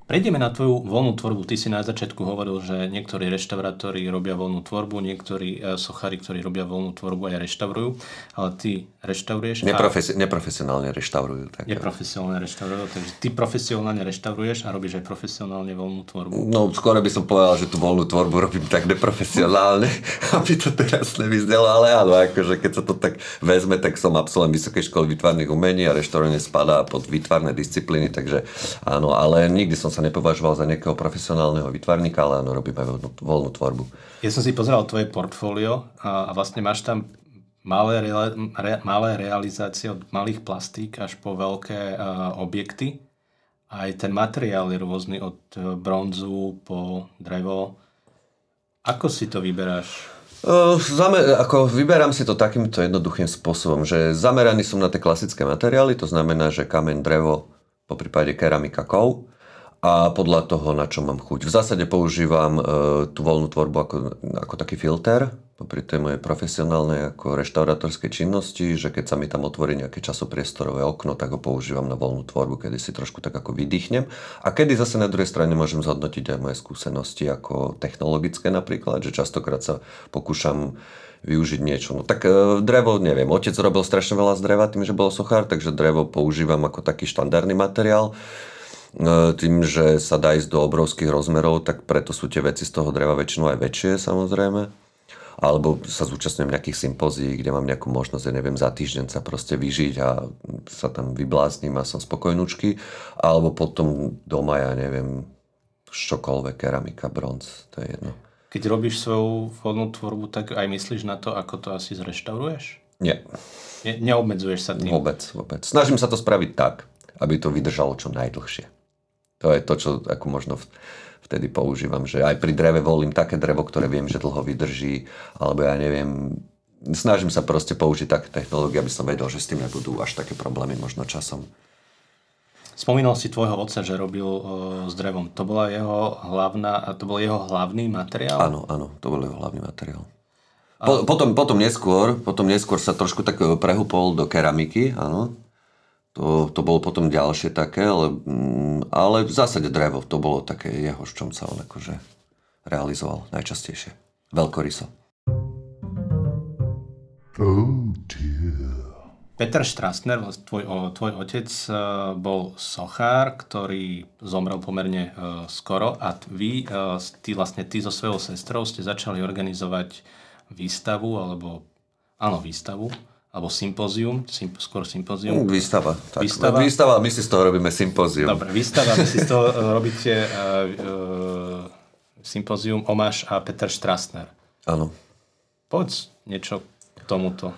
Prejdeme na tvoju voľnú tvorbu. Ty si na začiatku hovoril, že niektorí reštaurátori robia voľnú tvorbu, niektorí e, sochári, ktorí robia voľnú tvorbu aj reštaurujú, ale ty reštauruješ. Neprofesi- a... Neprofesionálne reštaurujú. Tak neprofesionálne reštaurujú, takže ty profesionálne reštauruješ a robíš aj profesionálne voľnú tvorbu. No, skôr by som povedal, že tú voľnú tvorbu robím tak neprofesionálne, aby to teraz nevyznelo, ale áno, akože keď sa to tak vezme, tak som absolvent Vysokej školy výtvarných umení a reštaurovanie spadá pod výtvarné disciplíny, takže áno, ale nikdy som sa nepovažoval za nejakého profesionálneho vytvarníka, ale áno, robím aj voľnú, voľnú tvorbu. Ja som si pozeral tvoje portfólio a, a vlastne máš tam malé, re, malé realizácie od malých plastík až po veľké uh, objekty. Aj ten materiál je rôzny od uh, bronzu po drevo. Ako si to vyberáš? Zamer- ako vyberám si to takýmto jednoduchým spôsobom, že zameraný som na tie klasické materiály, to znamená, že kameň, drevo, po prípade keramika, kov a podľa toho, na čo mám chuť. V zásade používam e, tú voľnú tvorbu ako, ako taký filter popri tej mojej profesionálnej ako reštaurátorskej činnosti, že keď sa mi tam otvorí nejaké časopriestorové okno, tak ho používam na voľnú tvorbu, kedy si trošku tak ako vydýchnem. A kedy zase na druhej strane môžem zhodnotiť aj moje skúsenosti ako technologické napríklad, že častokrát sa pokúšam využiť niečo. No tak e, drevo, neviem, otec robil strašne veľa z dreva tým, že bol sochár, takže drevo používam ako taký štandardný materiál. E, tým, že sa dá ísť do obrovských rozmerov, tak preto sú tie veci z toho dreva väčšinou aj väčšie samozrejme. Alebo sa zúčastňujem nejakých sympozí, kde mám nejakú možnosť, ja neviem, za týždeň sa proste vyžiť a sa tam vyblázním a som spokojnúčky. Alebo potom doma, ja neviem, čokoľvek, keramika, bronz, to je jedno. Keď robíš svoju vodnú tvorbu, tak aj myslíš na to, ako to asi zreštauruješ? Nie. Ne, neobmedzuješ sa tým? Vôbec, vôbec. Snažím sa to spraviť tak, aby to vydržalo čo najdlhšie. To je to, čo ako možno vtedy používam, že aj pri dreve volím také drevo, ktoré viem, že dlho vydrží, alebo ja neviem, snažím sa proste použiť také technológie, aby som vedel, že s tým nebudú až také problémy možno časom. Spomínal si tvojho otca, že robil uh, s drevom. To bola jeho hlavná, to bol jeho hlavný materiál? Áno, áno, to bol jeho hlavný materiál. Po, potom, potom, neskôr, potom neskôr sa trošku tak prehupol do keramiky, áno. To, to bolo potom ďalšie také, ale, mm, ale v zásade drevo, to bolo také jeho, v čom sa on akože realizoval najčastejšie. Veľkoryso. Oh. Peter Strasner, tvoj, tvoj otec, e, bol sochár, ktorý zomrel pomerne e, skoro a vy, e, ty, vlastne ty so svojou sestrou ste začali organizovať výstavu, alebo áno, výstavu alebo sympózium, symp, skôr sympózium. Mm, výstava. Tak. Výstava. výstava, my si z toho robíme sympózium. Dobre, výstava, my si z toho uh, robíte uh, uh, sympózium Omáš a Peter Strasner. Áno. Povedz niečo k tomuto.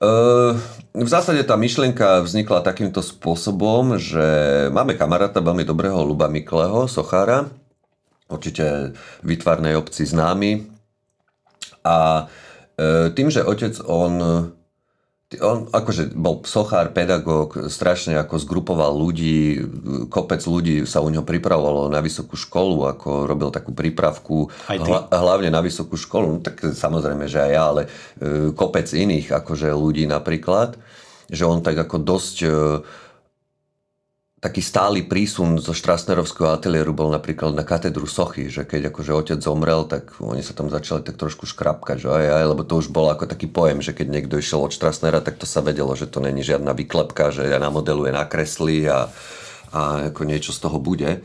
Uh, v zásade tá myšlienka vznikla takýmto spôsobom, že máme kamaráta veľmi dobrého Luba Mikleho, sochára, určite vytvarnej obci známy. A uh, tým, že otec on on akože bol sochár, pedagóg, strašne ako zgrupoval ľudí, kopec ľudí sa u neho pripravovalo na vysokú školu, ako robil takú prípravku, hla, hlavne na vysokú školu, no, tak samozrejme, že aj ja, ale e, kopec iných akože ľudí napríklad, že on tak ako dosť e, taký stály prísun zo Štrasnerovského ateliéru bol napríklad na katedru Sochy, že keď akože otec zomrel, tak oni sa tam začali tak trošku škrapkať, že aj, aj, lebo to už bol ako taký pojem, že keď niekto išiel od Štrasnera, tak to sa vedelo, že to není žiadna vyklepka, že ja namodeluje, nakreslí a, a ako niečo z toho bude.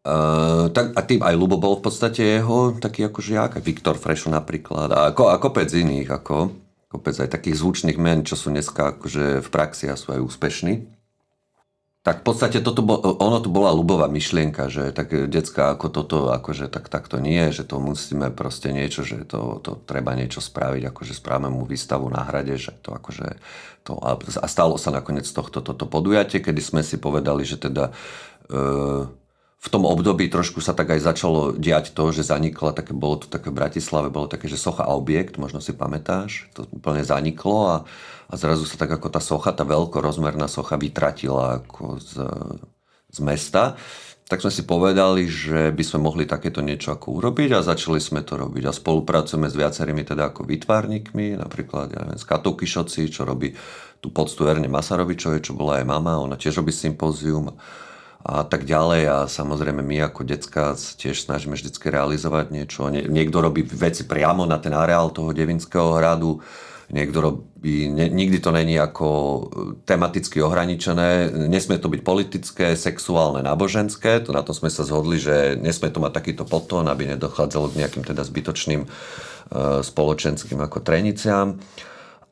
Uh, tak, a tým aj Lubo bol v podstate jeho taký ako žiak, Viktor Frešo napríklad a, ako, a kopec iných, ako kopec aj takých zvučných men, čo sú dneska akože v praxi a sú aj úspešní. Tak v podstate toto bol, ono to bola ľubová myšlienka, že tak decka ako toto, akože tak, tak to nie, že to musíme proste niečo, že to, to treba niečo spraviť, akože správame mu výstavu na hrade, že to akože to, a stalo sa nakoniec tohto toto podujatie, kedy sme si povedali, že teda e, v tom období trošku sa tak aj začalo diať to, že zanikla, také, bolo to také v Bratislave, bolo také, že socha a objekt, možno si pamätáš, to úplne zaniklo a, a zrazu sa tak ako tá socha, tá veľkorozmerná socha vytratila ako z, z mesta. Tak sme si povedali, že by sme mohli takéto niečo ako urobiť a začali sme to robiť. A spolupracujeme s viacerými teda ako vytvárnikmi, napríklad ja neviem, s Katou Kišoci, čo robí tú poctu Erne Masarovičovej, čo bola aj mama, ona tiež robí sympózium a tak ďalej. A samozrejme my ako decka tiež snažíme vždy realizovať niečo. Nie, niekto robí veci priamo na ten areál toho Devinského hradu, niekto robí, ne, nikdy to není ako e, tematicky ohraničené, nesmie to byť politické, sexuálne, náboženské, to na tom sme sa zhodli, že nesmie to mať takýto potón, aby nedochádzalo k nejakým teda zbytočným e, spoločenským ako treniciám.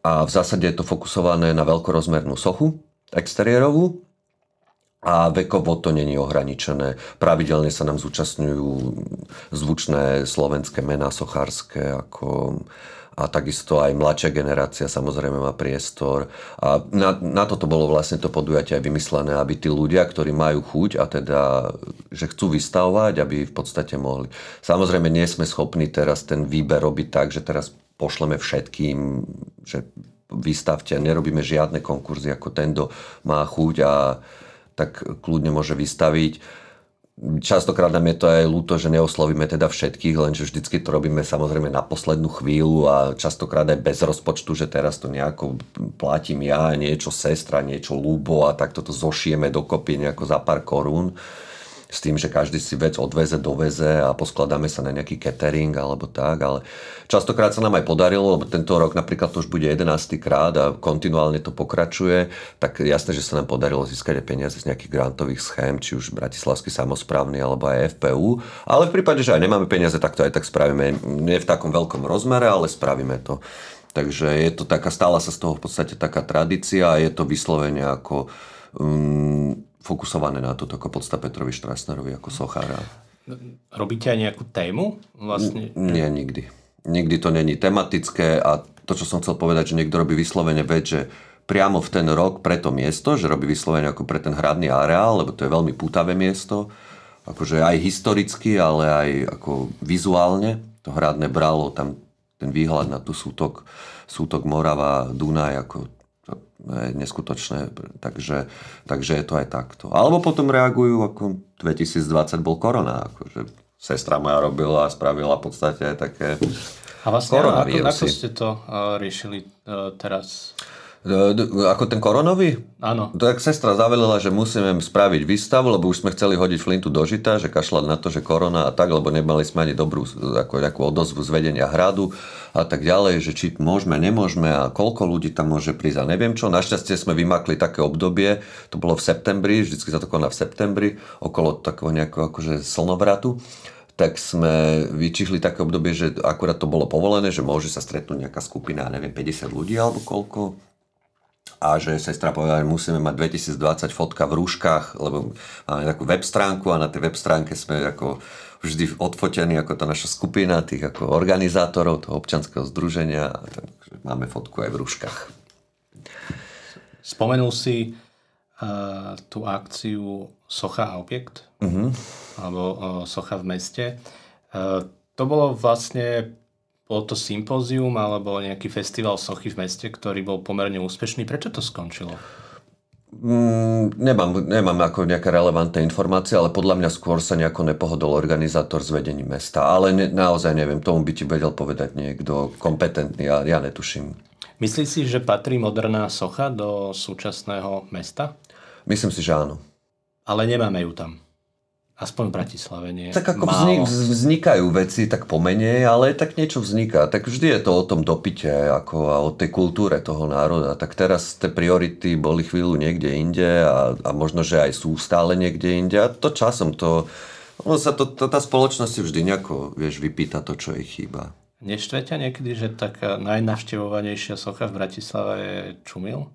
A v zásade je to fokusované na veľkorozmernú sochu exteriérovú, a vekovo to není ohraničené. Pravidelne sa nám zúčastňujú zvučné slovenské mená sochárske ako a takisto aj mladšia generácia samozrejme má priestor. A na, na toto bolo vlastne to podujatie aj vymyslené, aby tí ľudia, ktorí majú chuť a teda, že chcú vystavovať, aby v podstate mohli. Samozrejme nie sme schopní teraz ten výber robiť tak, že teraz pošleme všetkým, že vystavte, nerobíme žiadne konkurzy, ako ten, kto má chuť a tak kľudne môže vystaviť. Častokrát nám je to aj ľúto, že neoslovíme teda všetkých, lenže vždycky to robíme samozrejme na poslednú chvíľu a častokrát aj bez rozpočtu, že teraz to nejako platím ja, niečo sestra, niečo ľúbo a takto to zošijeme dokopy nejako za pár korún s tým, že každý si vec odveze, doveze a poskladáme sa na nejaký catering alebo tak, ale častokrát sa nám aj podarilo, lebo tento rok napríklad to už bude 11. krát a kontinuálne to pokračuje, tak jasné, že sa nám podarilo získať aj peniaze z nejakých grantových schém, či už Bratislavský samozprávny alebo aj FPU, ale v prípade, že aj nemáme peniaze, tak to aj tak spravíme. Nie v takom veľkom rozmere, ale spravíme to. Takže je to taká, stala sa z toho v podstate taká tradícia a je to vyslovene ako um, fokusované na toto ako podsta Petrovi Štrasnerovi ako sochára. Robíte aj nejakú tému? Vlastne? Nie, nikdy. Nikdy to není tematické a to, čo som chcel povedať, že niekto robí vyslovene vec, že priamo v ten rok pre to miesto, že robí vyslovene ako pre ten hradný areál, lebo to je veľmi pútavé miesto, akože aj historicky, ale aj ako vizuálne. To hradné bralo tam ten výhľad na tú sútok, sútok Morava, Dunaj, ako je neskutočné, takže, takže je to aj takto. Alebo potom reagujú, ako 2020 bol korona, akože sestra moja robila a spravila v podstate také A vlastne ako, ako ste to uh, riešili uh, teraz? Ako ten koronový? Áno. Tak sestra zavelila, že musíme spraviť výstavu, lebo už sme chceli hodiť flintu do žita, že kašľať na to, že korona a tak, lebo nemali sme ani dobrú ako, nejakú odozvu z vedenia hradu a tak ďalej, že či môžeme, nemôžeme a koľko ľudí tam môže prísť a neviem čo. Našťastie sme vymakli také obdobie, to bolo v septembri, vždycky sa to koná v septembri, okolo takého nejakého akože slnovratu tak sme vyčichli také obdobie, že akurát to bolo povolené, že môže sa stretnúť nejaká skupina, neviem, 50 ľudí alebo koľko. A že sestra povedala, že musíme mať 2020 fotka v rúškach, lebo máme takú web stránku a na tej web stránke sme ako vždy odfotení ako tá naša skupina tých ako organizátorov toho občanského združenia a takže máme fotku aj v rúškach. Spomenul si uh, tú akciu Socha a objekt? Uh-huh alebo socha v meste. E, to bolo vlastne bolo to sympózium alebo nejaký festival sochy v meste, ktorý bol pomerne úspešný. Prečo to skončilo? Mm, nemám, nemám ako nejaké relevantné informácie, ale podľa mňa skôr sa nejako nepohodol organizátor z vedení mesta. Ale ne, naozaj neviem, tomu by ti vedel povedať niekto kompetentný, a ja netuším. Myslíš si, že patrí moderná socha do súčasného mesta? Myslím si, že áno. Ale nemáme ju tam. Aspoň v Bratislave nie. Tak ako málo. vznikajú veci tak pomenej, ale tak niečo vzniká. Tak vždy je to o tom dopite ako a o tej kultúre toho národa. Tak teraz tie priority boli chvíľu niekde inde a, a možno, že aj sú stále niekde inde. A to časom to... Ono sa to, to, tá spoločnosť vždy nejako, vieš, vypýta to, čo jej chýba. Neštveťa niekedy, že taká najnavštevovanejšia socha v Bratislave je Čumil?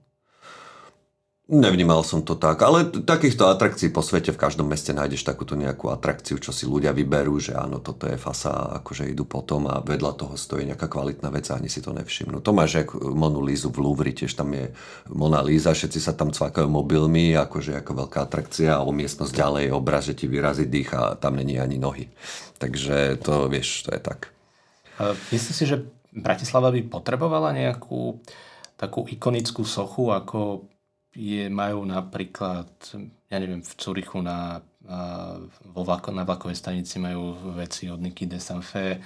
Nevnímal som to tak, ale takýchto atrakcií po svete v každom meste nájdeš takúto nejakú atrakciu, čo si ľudia vyberú, že áno, toto je fasa, akože idú potom a vedľa toho stojí nejaká kvalitná vec a ani si to nevšimnú. To máš jak Monu Lízu v Louvre, tiež tam je Mona Líza, všetci sa tam cvakajú mobilmi, akože ako veľká atrakcia a o miestnosť ďalej obraz, že ti vyrazí dých a tam není ani nohy. Takže to, vieš, to je tak. Myslíš si, že Bratislava by potrebovala nejakú takú ikonickú sochu, ako je, majú napríklad, ja neviem, v Curichu na, vo vlako, na vlakovej stanici majú veci od Niky de Sanfe,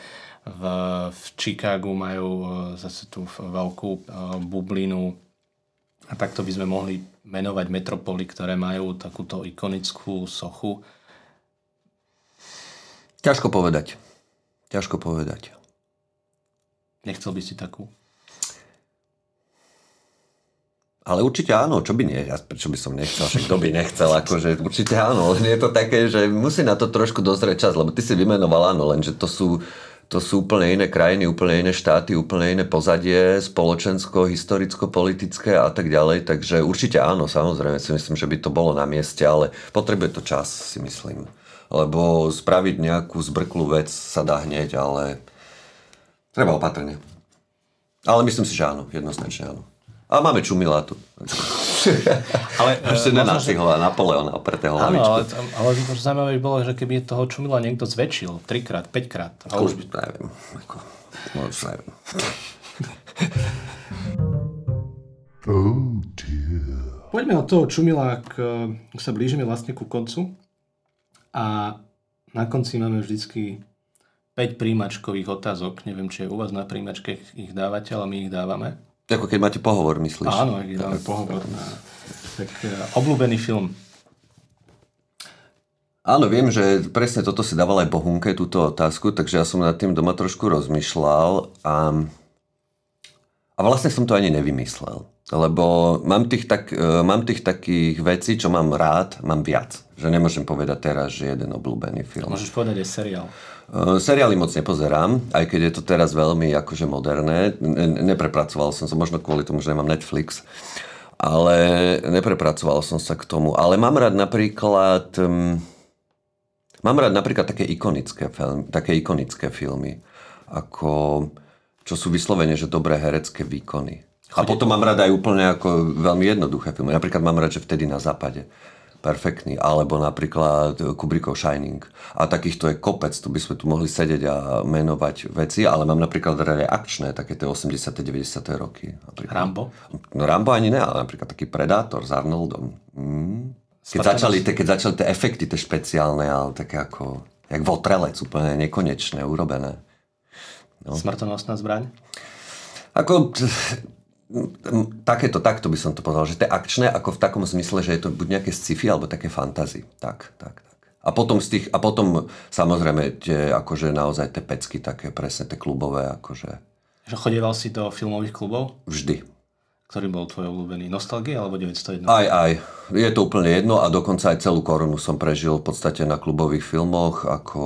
v, v Chicagu majú e, zase tú veľkú e, bublinu a takto by sme mohli menovať metropoly, ktoré majú takúto ikonickú sochu. Ťažko povedať. Ťažko povedať. Nechcel by si takú? Ale určite áno, čo by nie, ja, prečo by som nechcel, však kto by nechcel, akože určite áno, len je to také, že musí na to trošku dozrieť čas, lebo ty si vymenoval áno, lenže to sú, to sú úplne iné krajiny, úplne iné štáty, úplne iné pozadie, spoločensko, historicko-politické a tak ďalej, takže určite áno, samozrejme si myslím, že by to bolo na mieste, ale potrebuje to čas, si myslím. Lebo spraviť nejakú zbrklú vec sa dá hneď, ale treba opatrne. Ale myslím si, že áno, jednoznačne áno. A máme čumila tu. ale, Ešte nenastihla že... Napoleona opretého Áno, ale, ale to zaujímavé by bolo, že keby toho čumila niekto zväčšil, trikrát, päťkrát. A už by... Neviem. Ako, no, neviem. oh dear. Poďme od toho čumila, k, sa blížime vlastne ku koncu. A na konci máme vždycky 5 príjimačkových otázok. Neviem, či je u vás na príjimačke ich dávate, ale my ich dávame. Ako keď máte pohovor, myslíš? Áno, keď dáme pohovor. Na, tak e, obľúbený film. Áno, viem, že presne toto si dával aj Bohunke, túto otázku, takže ja som nad tým doma trošku rozmýšľal a, a vlastne som to ani nevymyslel. Lebo mám tých, tak, e, mám tých takých vecí, čo mám rád, mám viac. Že nemôžem povedať teraz, že jeden obľúbený film. Môžeš povedať aj seriál. Uh, seriály moc nepozerám, aj keď je to teraz veľmi akože moderné. Neprepracoval som sa, možno kvôli tomu, že nemám Netflix, ale neprepracoval som sa k tomu. Ale mám rád napríklad... Um, mám rád napríklad také ikonické, film, také ikonické filmy, ako čo sú vyslovene, že dobré herecké výkony. A potom mám rád aj úplne ako veľmi jednoduché filmy. Napríklad mám rád, že vtedy na západe perfektný. Alebo napríklad Kubrickov Shining. A takýchto je kopec, tu by sme tu mohli sedieť a menovať veci, ale mám napríklad rade akčné, také tie 80 90 roky. Napríklad. Rambo? No Rambo ani ne, ale napríklad taký Predátor s Arnoldom. Mm. Keď, začali, te, keď začali tie efekty, tie špeciálne, ale také ako, jak votrelec, úplne nekonečné, urobené. No. Smrtonosná zbraň? Ako, takéto, takto by som to povedal, že to je akčné ako v takom zmysle, že je to buď nejaké sci-fi alebo také fantasy. Tak, tak, tak. A potom, z tých, a potom samozrejme tie, akože naozaj tie pecky také presne, tie klubové, akože. Že chodieval si do filmových klubov? Vždy. Ktorý bol tvoj obľúbený? Nostalgie alebo 901? Aj, aj. Je to úplne jedno a dokonca aj celú korunu som prežil v podstate na klubových filmoch, ako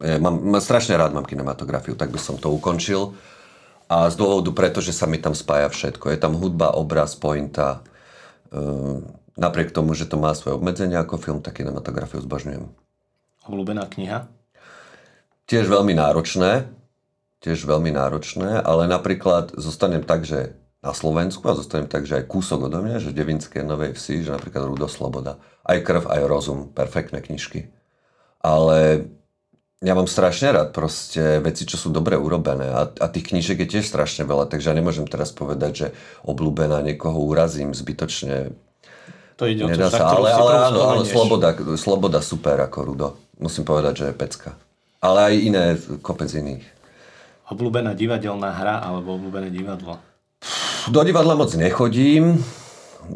Ja mám, mám, strašne rád mám kinematografiu, tak by som to ukončil. A z dôvodu preto, že sa mi tam spája všetko. Je tam hudba, obraz, pointa. Uh, napriek tomu, že to má svoje obmedzenia ako film, tak kinematografiu zbožňujem. Obľúbená kniha? Tiež veľmi náročné. Tiež veľmi náročné, ale napríklad zostanem tak, že na Slovensku a zostanem tak, že aj kúsok odo mňa, že Devinské Novej Vsi, že napríklad Rudo Sloboda. Aj krv, aj rozum. Perfektné knižky. Ale ja mám strašne rád proste veci, čo sú dobre urobené a, a tých knížek je tiež strašne veľa, takže ja nemôžem teraz povedať, že obľúbená niekoho urazím zbytočne. To ide Nedá o to, sa, ale, ale áno, áno sloboda, sloboda super ako Rudo. Musím povedať, že je pecka. Ale aj iné, kopec iných. Obľúbená divadelná hra alebo obľúbené divadlo? Do divadla moc nechodím.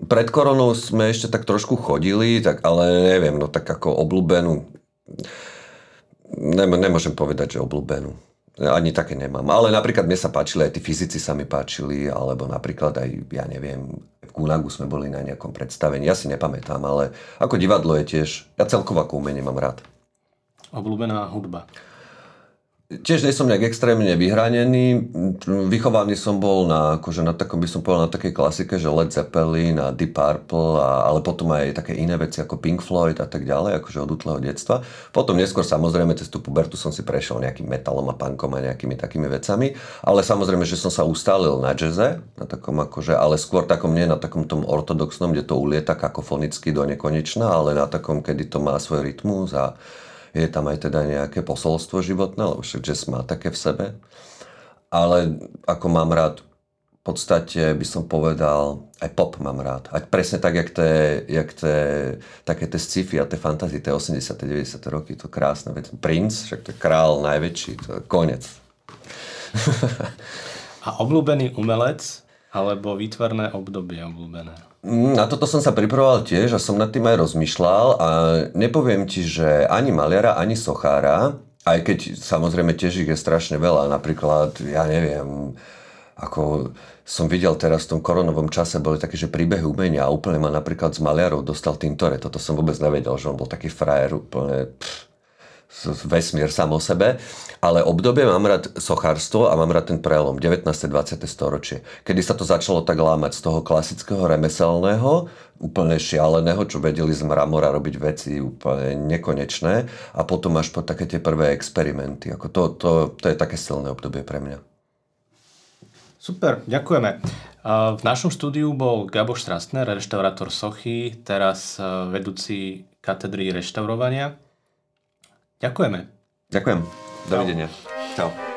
Pred koronou sme ešte tak trošku chodili, tak, ale neviem, no tak ako obľúbenú nemôžem povedať, že obľúbenú. Ani také nemám. Ale napríklad mne sa páčili, aj tí fyzici sa mi páčili, alebo napríklad aj, ja neviem, v Gunagu sme boli na nejakom predstavení. Ja si nepamätám, ale ako divadlo je tiež, ja celkovo ako umenie mám rád. Obľúbená hudba. Tiež nie som nejak extrémne vyhranený. Vychovaný som bol na, akože na takom, by som povedal, na takej klasike, že Led Zeppelin a Deep Purple, a, ale potom aj také iné veci ako Pink Floyd a tak ďalej, akože od útleho detstva. Potom neskôr samozrejme cez tú pubertu som si prešiel nejakým metalom a punkom a nejakými takými vecami, ale samozrejme, že som sa ustálil na jazze, na takom akože, ale skôr takom nie na takom tom ortodoxnom, kde to ulieta kakofonicky do nekonečna, ale na takom, kedy to má svoj rytmus a je tam aj teda nejaké posolstvo životné, lebo však jazz má také v sebe. Ale ako mám rád, v podstate by som povedal, aj pop mám rád. Ať presne tak, jak tie, jak tie také tie sci-fi a tie fantasy, tie 80 90 roky, to krásne vec. Prince, však to je král najväčší, to je konec. a obľúbený umelec alebo výtvarné obdobie obľúbené? Mm, na toto som sa pripravoval tiež a som nad tým aj rozmýšľal a nepoviem ti, že ani maliara, ani sochára, aj keď samozrejme tiež ich je strašne veľa, napríklad, ja neviem, ako som videl teraz v tom koronovom čase, boli také, že príbehy umenia a úplne ma napríklad z maliarov dostal Tintore, toto som vôbec nevedel, že on bol taký frajer úplne... Pff vesmír sám o sebe, ale obdobie mám rád sochárstvo a mám rád ten prelom 19. 20. storočie, kedy sa to začalo tak lámať z toho klasického remeselného, úplne šialeného, čo vedeli z mramora robiť veci úplne nekonečné a potom až po také tie prvé experimenty. Ako to, to, to je také silné obdobie pre mňa. Super, ďakujeme. V našom štúdiu bol Gabo Strastner, reštaurátor Sochy, teraz vedúci katedry reštaurovania. Ďakujeme. Ďakujem. Dovidenia. Čau. Čau.